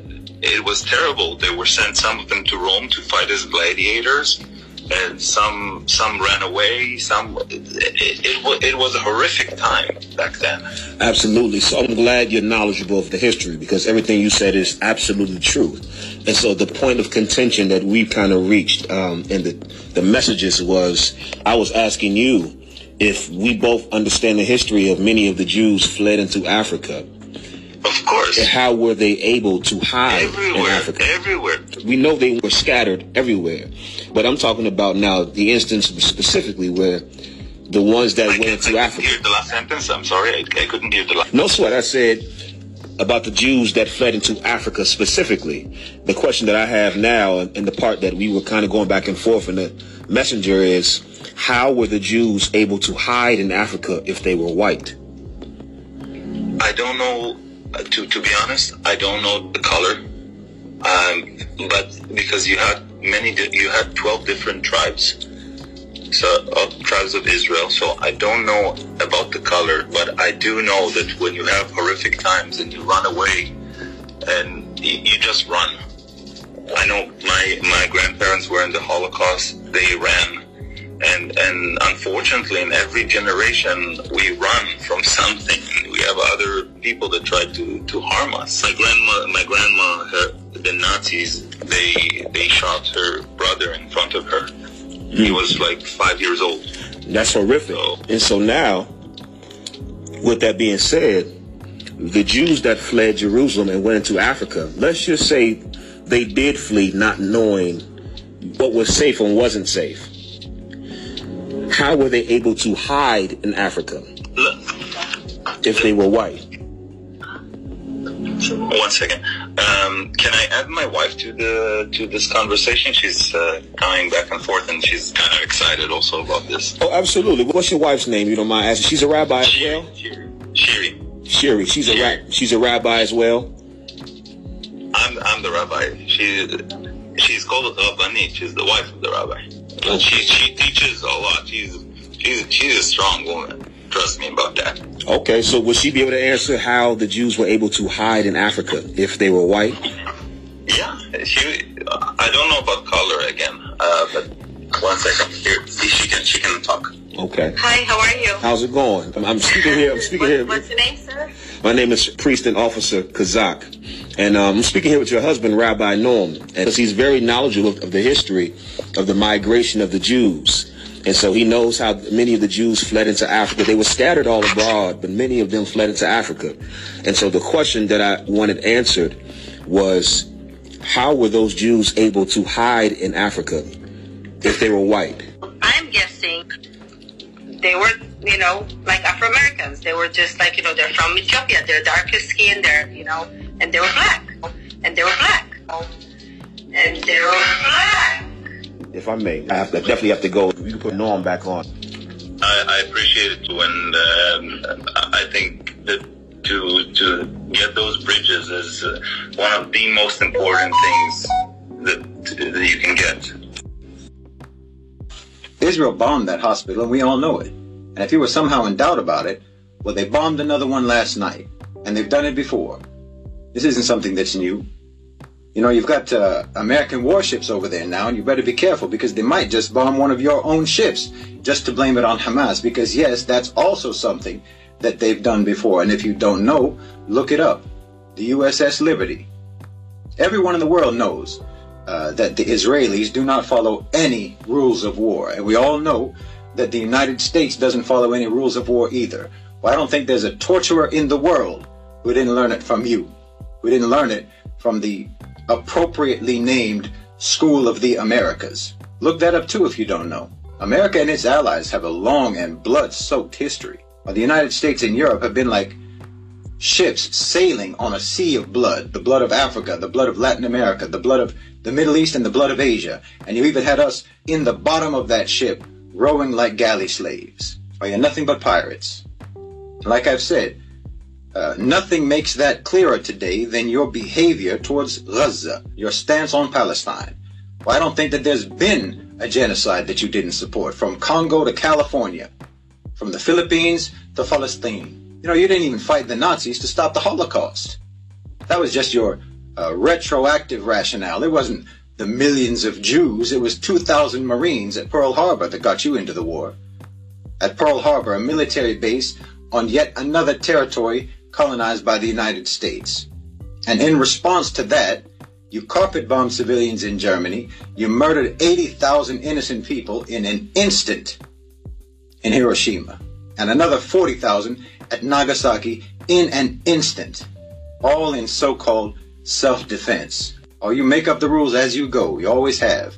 it was terrible. They were sent some of them to Rome to fight as gladiators, and some some ran away. Some it, it, it, was a horrific time back then. Absolutely. So I'm glad you're knowledgeable of the history because everything you said is absolutely true. And so the point of contention that we kind of reached um, in the the messages was I was asking you if we both understand the history of many of the Jews fled into Africa. Of course. How were they able to hide everywhere, in Africa? Everywhere. We know they were scattered everywhere. But I'm talking about now the instance specifically where the ones that went into Africa. I Hear the last sentence. I'm sorry, I, I couldn't hear the last. No sweat. I said about the Jews that fled into Africa specifically. The question that I have now, and the part that we were kind of going back and forth in the messenger is, how were the Jews able to hide in Africa if they were white? I don't know. To to be honest, I don't know the color. Um, but because you had many, you had twelve different tribes, so of tribes of Israel. So I don't know about the color, but I do know that when you have horrific times and you run away, and you, you just run. I know my my grandparents were in the Holocaust. They ran, and and unfortunately, in every generation, we run from something. We have other people that try to to harm us. My grandma, my grandma, her, the Nazis, they they shot her brother in front of her. He hmm. was like five years old. That's horrific. And so now, with that being said, the Jews that fled Jerusalem and went into Africa, let's just say they did flee not knowing what was safe and wasn't safe. How were they able to hide in Africa if they were white? One second. Um, can I add my wife to the to this conversation? She's uh, coming back and forth, and she's kind of excited also about this. Oh, absolutely. What's your wife's name? You don't mind asking? She's a rabbi as well. Shiri, Shiri. She's a ra- she's a rabbi as well. I'm I'm the rabbi. She she's called Rabbanit. She's the wife of the rabbi. But she she teaches a lot. She's she's she's a strong woman. Trust me about that. Okay, so would she be able to answer how the Jews were able to hide in Africa if they were white? Yeah, she. I don't know about color again, uh, but one second. Here, she can she can talk. Okay. Hi, how are you? How's it going? I'm, I'm speaking here. I'm speaking here. What's your name, sir? My name is Priest and Officer Kazak, and um, I'm speaking here with your husband, Rabbi Norm, because he's very knowledgeable of, of the history of the migration of the Jews. And so he knows how many of the Jews fled into Africa. They were scattered all abroad, but many of them fled into Africa. And so the question that I wanted answered was, how were those Jews able to hide in Africa if they were white? I'm guessing they were, you know, like Afro Americans. They were just like, you know, they're from Ethiopia. They're darker skin. They're, you know, and they were black. And they were black. And they were black. If I may, I, have to, I definitely have to go. You can put Norm back on. I, I appreciate it when um, I think that to to get those bridges is uh, one of the most important things that, that you can get. Israel bombed that hospital, and we all know it. And if you were somehow in doubt about it, well, they bombed another one last night, and they've done it before. This isn't something that's new. You know, you've got uh, American warships over there now, and you better be careful because they might just bomb one of your own ships just to blame it on Hamas. Because, yes, that's also something that they've done before. And if you don't know, look it up. The USS Liberty. Everyone in the world knows uh, that the Israelis do not follow any rules of war. And we all know that the United States doesn't follow any rules of war either. Well, I don't think there's a torturer in the world who didn't learn it from you, who didn't learn it from the appropriately named School of the Americas. Look that up too if you don't know. America and its allies have a long and blood soaked history. While the United States and Europe have been like ships sailing on a sea of blood, the blood of Africa, the blood of Latin America, the blood of the Middle East, and the blood of Asia. And you even had us in the bottom of that ship rowing like galley slaves. Are you nothing but pirates? Like I've said, uh, nothing makes that clearer today than your behavior towards Gaza, your stance on Palestine. Well, I don't think that there's been a genocide that you didn't support, from Congo to California, from the Philippines to Palestine. You know, you didn't even fight the Nazis to stop the Holocaust. That was just your uh, retroactive rationale. It wasn't the millions of Jews, it was 2,000 Marines at Pearl Harbor that got you into the war. At Pearl Harbor, a military base on yet another territory colonized by the United States. And in response to that, you carpet bombed civilians in Germany. You murdered 80,000 innocent people in an instant in Hiroshima. And another 40,000 at Nagasaki in an instant. All in so-called self-defense. Or you make up the rules as you go. You always have.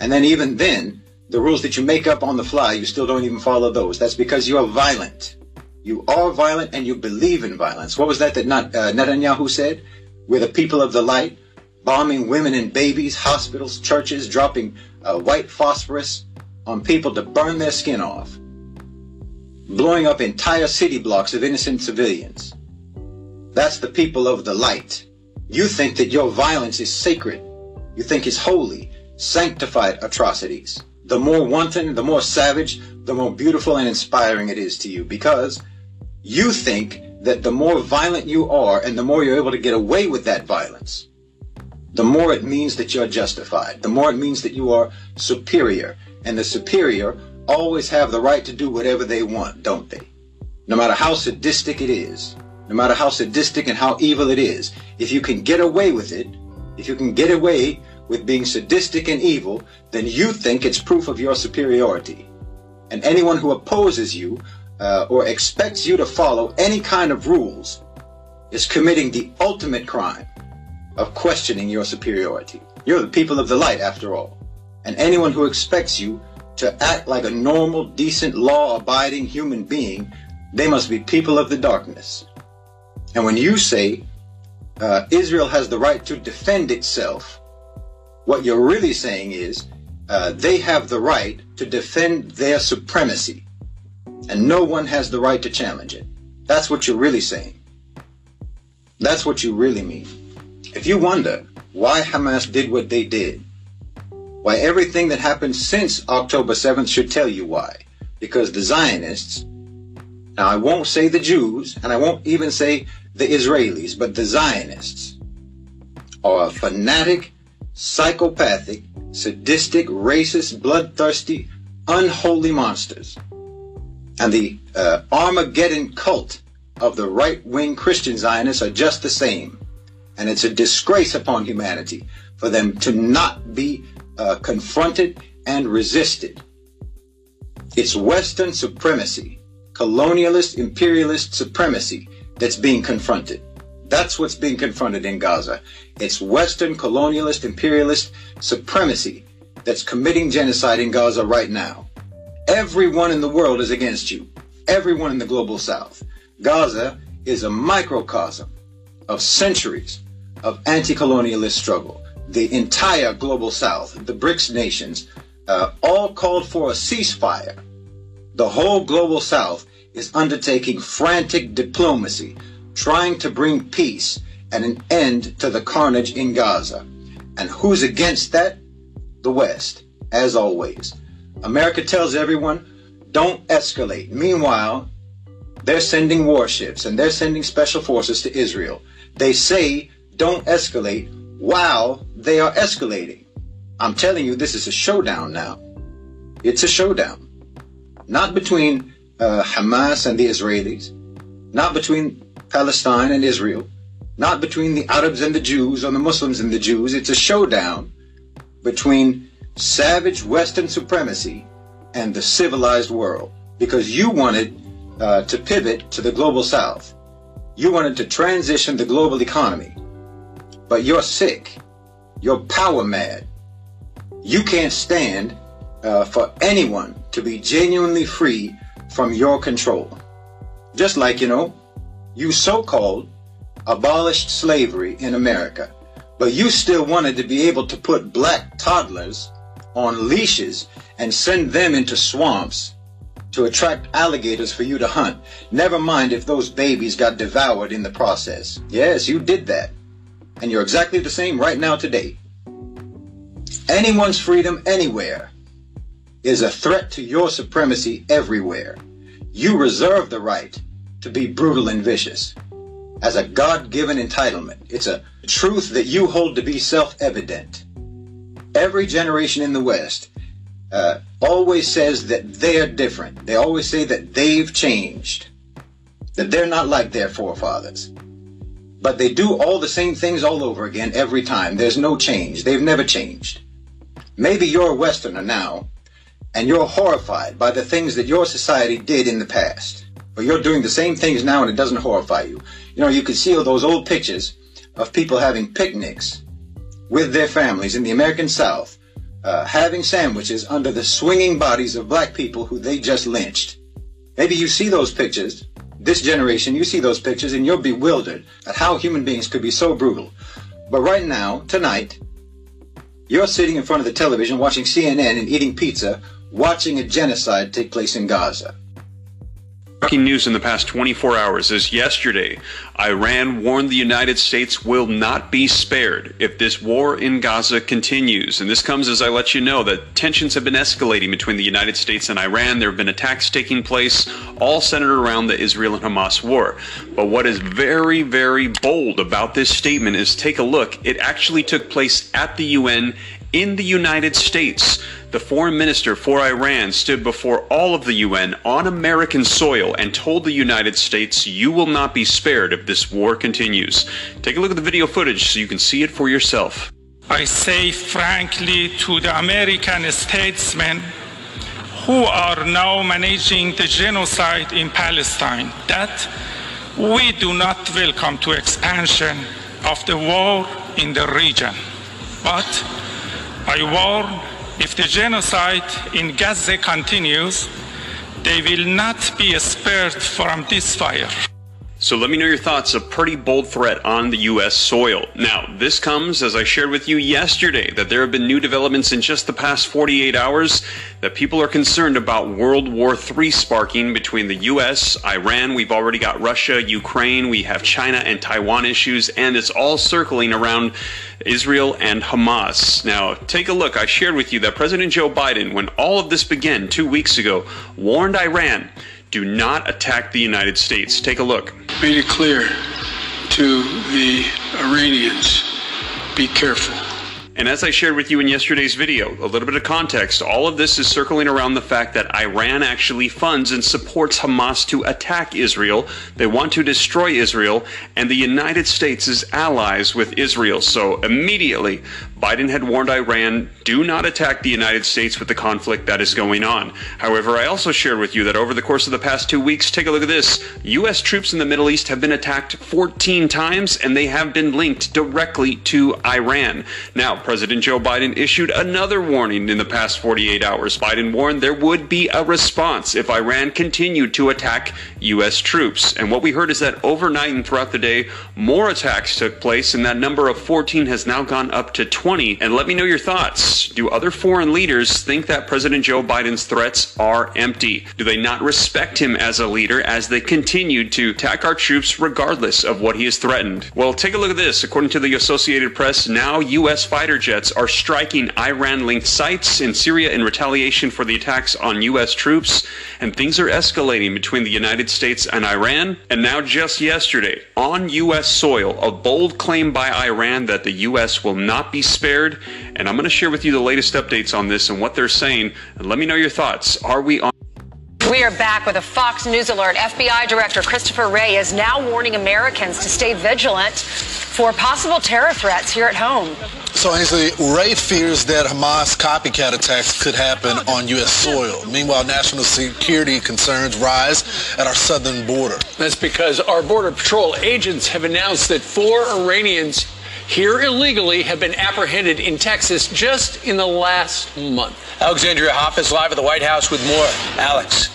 And then even then, the rules that you make up on the fly, you still don't even follow those. That's because you are violent. You are violent and you believe in violence. What was that that not, uh, Netanyahu said? We're the people of the light, bombing women and babies, hospitals, churches, dropping uh, white phosphorus on people to burn their skin off, blowing up entire city blocks of innocent civilians. That's the people of the light. You think that your violence is sacred. You think it's holy, sanctified atrocities. The more wanton, the more savage, the more beautiful and inspiring it is to you because you think that the more violent you are and the more you're able to get away with that violence, the more it means that you're justified, the more it means that you are superior. And the superior always have the right to do whatever they want, don't they? No matter how sadistic it is, no matter how sadistic and how evil it is, if you can get away with it, if you can get away with being sadistic and evil, then you think it's proof of your superiority. And anyone who opposes you uh, or expects you to follow any kind of rules is committing the ultimate crime of questioning your superiority. You're the people of the light, after all. And anyone who expects you to act like a normal, decent, law-abiding human being, they must be people of the darkness. And when you say uh, Israel has the right to defend itself, what you're really saying is uh, they have the right to defend their supremacy and no one has the right to challenge it. That's what you're really saying. That's what you really mean. If you wonder why Hamas did what they did, why everything that happened since October 7th should tell you why. Because the Zionists, now I won't say the Jews, and I won't even say the Israelis, but the Zionists are a fanatic, psychopathic, sadistic, racist, bloodthirsty, unholy monsters and the uh, Armageddon cult of the right-wing Christian Zionists are just the same. And it's a disgrace upon humanity for them to not be uh, confronted and resisted. It's Western supremacy, colonialist, imperialist supremacy that's being confronted. That's what's being confronted in Gaza. It's Western colonialist, imperialist supremacy that's committing genocide in Gaza right now. Everyone in the world is against you. Everyone in the global south. Gaza is a microcosm of centuries of anti-colonialist struggle. The entire global south, the BRICS nations, uh, all called for a ceasefire. The whole global south is undertaking frantic diplomacy, trying to bring peace and an end to the carnage in Gaza. And who's against that? The West, as always. America tells everyone, don't escalate. Meanwhile, they're sending warships and they're sending special forces to Israel. They say, don't escalate while they are escalating. I'm telling you, this is a showdown now. It's a showdown. Not between uh, Hamas and the Israelis, not between Palestine and Israel, not between the Arabs and the Jews or the Muslims and the Jews. It's a showdown between savage Western supremacy and the civilized world because you wanted uh, to pivot to the global south. You wanted to transition the global economy. But you're sick. You're power mad. You can't stand uh, for anyone to be genuinely free from your control. Just like, you know, you so called abolished slavery in America, but you still wanted to be able to put black toddlers on leashes and send them into swamps to attract alligators for you to hunt. Never mind if those babies got devoured in the process. Yes, you did that. And you're exactly the same right now today. Anyone's freedom anywhere is a threat to your supremacy everywhere. You reserve the right to be brutal and vicious as a God given entitlement. It's a truth that you hold to be self evident. Every generation in the West uh, always says that they're different. They always say that they've changed, that they're not like their forefathers. But they do all the same things all over again every time. There's no change. They've never changed. Maybe you're a Westerner now, and you're horrified by the things that your society did in the past. But you're doing the same things now and it doesn't horrify you. You know, you can see all those old pictures of people having picnics with their families in the American South, uh, having sandwiches under the swinging bodies of black people who they just lynched. Maybe you see those pictures, this generation, you see those pictures and you're bewildered at how human beings could be so brutal. But right now, tonight, you're sitting in front of the television watching CNN and eating pizza, watching a genocide take place in Gaza. Breaking news in the past 24 hours is yesterday, Iran warned the United States will not be spared if this war in Gaza continues. And this comes as I let you know that tensions have been escalating between the United States and Iran. There have been attacks taking place, all centered around the Israel and Hamas war. But what is very, very bold about this statement is take a look. It actually took place at the UN in the United States. The foreign minister for Iran stood before all of the UN on American soil and told the United States, You will not be spared if this war continues. Take a look at the video footage so you can see it for yourself. I say frankly to the American statesmen who are now managing the genocide in Palestine that we do not welcome to expansion of the war in the region. But I warn if the genocide in Gaza continues, they will not be spared from this fire. So let me know your thoughts. A pretty bold threat on the U.S. soil. Now, this comes, as I shared with you yesterday, that there have been new developments in just the past 48 hours that people are concerned about World War III sparking between the U.S., Iran. We've already got Russia, Ukraine. We have China and Taiwan issues, and it's all circling around Israel and Hamas. Now, take a look. I shared with you that President Joe Biden, when all of this began two weeks ago, warned Iran do not attack the United States. Take a look. Made it clear to the Iranians be careful. And as I shared with you in yesterday's video, a little bit of context, all of this is circling around the fact that Iran actually funds and supports Hamas to attack Israel. They want to destroy Israel, and the United States is allies with Israel. So immediately, Biden had warned Iran, do not attack the United States with the conflict that is going on. However, I also shared with you that over the course of the past two weeks, take a look at this. U.S. troops in the Middle East have been attacked 14 times, and they have been linked directly to Iran. Now, President Joe Biden issued another warning in the past 48 hours. Biden warned there would be a response if Iran continued to attack U.S. troops. And what we heard is that overnight and throughout the day, more attacks took place, and that number of 14 has now gone up to 20. And let me know your thoughts. Do other foreign leaders think that President Joe Biden's threats are empty? Do they not respect him as a leader as they continue to attack our troops regardless of what he has threatened? Well, take a look at this. According to the Associated Press, now U.S. fighter jets are striking Iran linked sites in Syria in retaliation for the attacks on U.S. troops. And things are escalating between the United States and Iran. And now, just yesterday, on U.S. soil, a bold claim by Iran that the U.S. will not be spared. And I'm going to share with you the latest updates on this and what they're saying. And let me know your thoughts. Are we on? We are back with a Fox News alert. FBI Director Christopher Wray is now warning Americans to stay vigilant for possible terror threats here at home. So, Ainsley, Wray fears that Hamas copycat attacks could happen on U.S. soil. Meanwhile, national security concerns rise at our southern border. That's because our Border Patrol agents have announced that four Iranians here illegally have been apprehended in Texas just in the last month. Alexandria Hoff is live at the White House with more. Alex.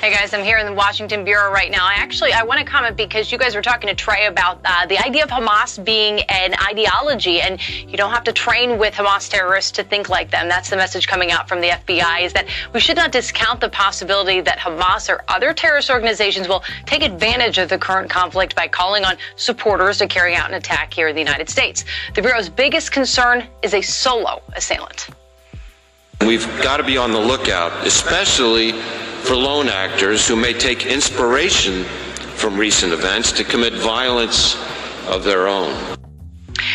Hey guys, I'm here in the Washington Bureau right now. I actually I want to comment because you guys were talking to Trey about uh, the idea of Hamas being an ideology, and you don't have to train with Hamas terrorists to think like them. That's the message coming out from the FBI: is that we should not discount the possibility that Hamas or other terrorist organizations will take advantage of the current conflict by calling on supporters to carry out an attack here in the United States. The bureau's biggest concern is a solo assailant. We've got to be on the lookout, especially for lone actors who may take inspiration from recent events to commit violence of their own.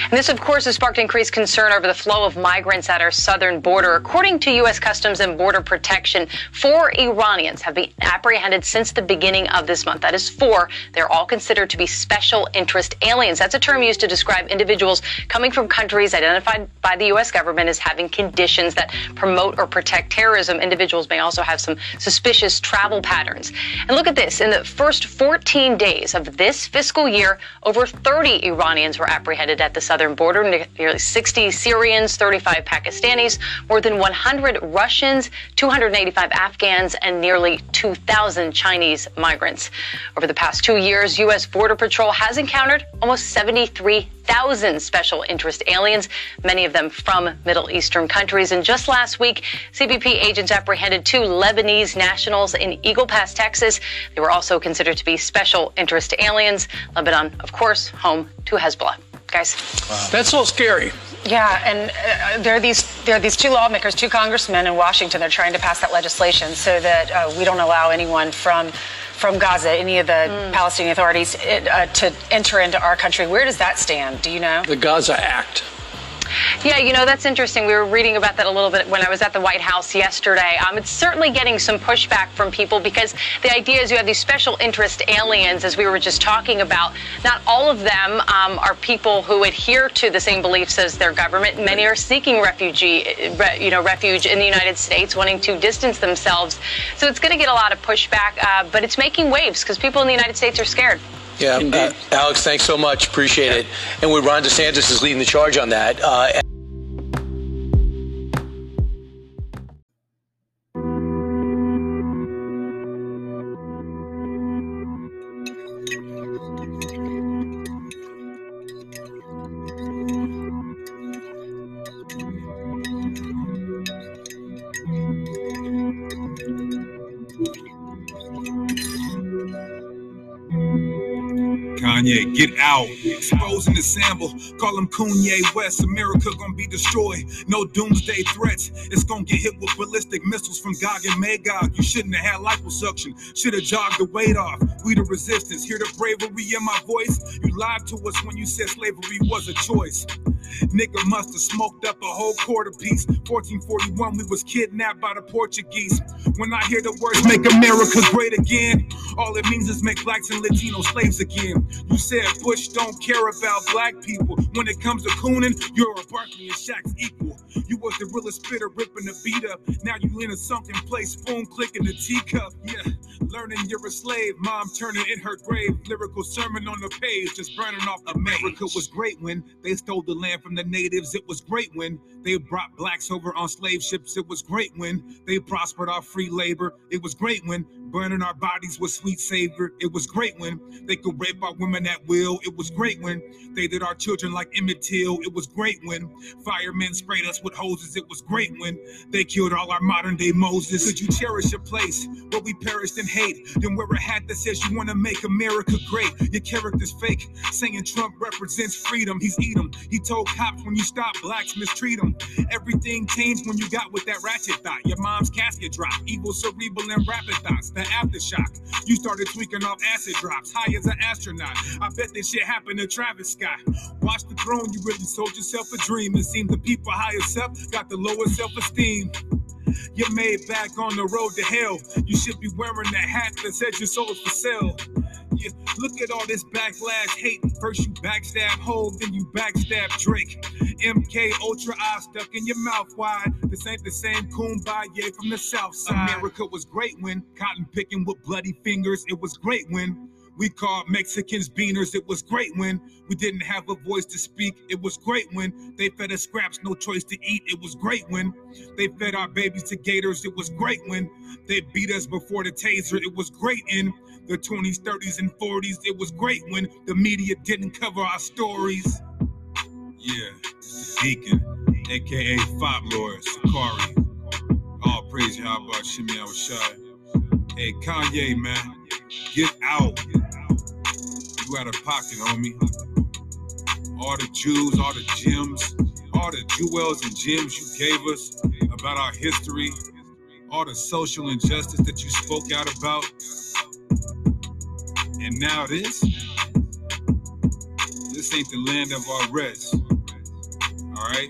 And this, of course, has sparked increased concern over the flow of migrants at our southern border. According to U.S. Customs and Border Protection, four Iranians have been apprehended since the beginning of this month. That is four. They're all considered to be special interest aliens. That's a term used to describe individuals coming from countries identified by the U.S. government as having conditions that promote or protect terrorism. Individuals may also have some suspicious travel patterns. And look at this. In the first 14 days of this fiscal year, over 30 Iranians were apprehended at the southern border, nearly 60 Syrians, 35 Pakistanis, more than 100 Russians, 285 Afghans, and nearly 2,000 Chinese migrants. Over the past two years, U.S. Border Patrol has encountered almost 73,000 special interest aliens, many of them from Middle Eastern countries. And just last week, CBP agents apprehended two Lebanese nationals in Eagle Pass, Texas. They were also considered to be special interest aliens. Lebanon, of course, home to Hezbollah guys. Wow. That's so scary. Yeah, and uh, there are these there are these two lawmakers, two congressmen in Washington. They're trying to pass that legislation so that uh, we don't allow anyone from from Gaza, any of the mm. Palestinian authorities, uh, to enter into our country. Where does that stand? Do you know? The Gaza Act. Yeah, you know, that's interesting. We were reading about that a little bit when I was at the White House yesterday. Um, it's certainly getting some pushback from people because the idea is you have these special interest aliens, as we were just talking about. Not all of them um, are people who adhere to the same beliefs as their government. Many are seeking refugee, you know, refuge in the United States, wanting to distance themselves. So it's going to get a lot of pushback, uh, but it's making waves because people in the United States are scared. Yeah, uh, Alex, thanks so much. Appreciate yeah. it. And with Ron DeSantis is leading the charge on that. Uh, get out. Exposing the sample, call him Kanye West. America gonna be destroyed. No doomsday threats. It's gonna get hit with ballistic missiles from Gog and Magog. You shouldn't have had liposuction. Should have jogged the weight off. We the resistance. Hear the bravery in my voice. You lied to us when you said slavery was a choice. Nigga must have smoked up a whole quarter piece. 1441, we was kidnapped by the Portuguese. When I hear the words "Make America Great Again," all it means is make blacks and Latino slaves again. You said Bush don't care about black people. When it comes to cooning, you're a Barkley and Shaq's equal. You was the realest spitter ripping the beat up. Now you in a sunken place, spoon clicking the teacup. Yeah, learning you're a slave. Mom turning in her grave. Lyrical sermon on the page, just burning off. America was great when they stole the land from the natives. It was great when they brought blacks over on slave ships. It was great when they prospered our free labor. It was great when burning our bodies with sweet savor. It was great when they could rape our women at will. It was great when they did our children like Emmett Till. It was great when firemen sprayed us with hoses. It was great when they killed all our modern day Moses. Could you cherish a place where we perished in hate? Then wear a hat that says you want to make America great. Your character's fake, saying Trump represents freedom. He's eat them. He told cops when you stop blacks, mistreat them. Everything changed when you got with that ratchet thought. Your mom's casket dropped. Evil, cerebral, and rapid thoughts. The aftershock. You started tweaking off acid drops. High as an astronaut. I bet this shit happened to Travis Scott. Watch the throne. You really sold yourself a dream. It seemed the people highest up got the lowest self-esteem. You're made back on the road to hell. You should be wearing that hat that says your soul is for sale. Yeah, look at all this backlash hate. First you backstab Hov, then you backstab Drake. MK Ultra eye stuck in your mouth wide. This ain't the same kumbaya from the south side. America was great when cotton picking with bloody fingers. It was great when We called Mexicans beaners. It was great when we didn't have a voice to speak. It was great when they fed us scraps, no choice to eat. It was great when they fed our babies to gators. It was great when they beat us before the taser. It was great in the 20s, 30s, and 40s. It was great when the media didn't cover our stories. Yeah, this is Deacon, aka Fop Lord Sakari. All praise Yahweh Shimei Awashai. Hey, Kanye, man, get out. Out of pocket, homie. All the Jews, all the gems, all the jewels and gems you gave us about our history, all the social injustice that you spoke out about. And now this? This ain't the land of our rest. All right?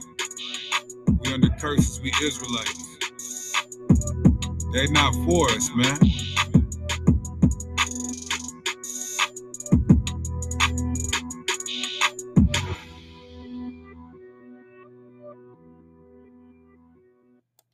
We under curses, we Israelites. They're not for us, man.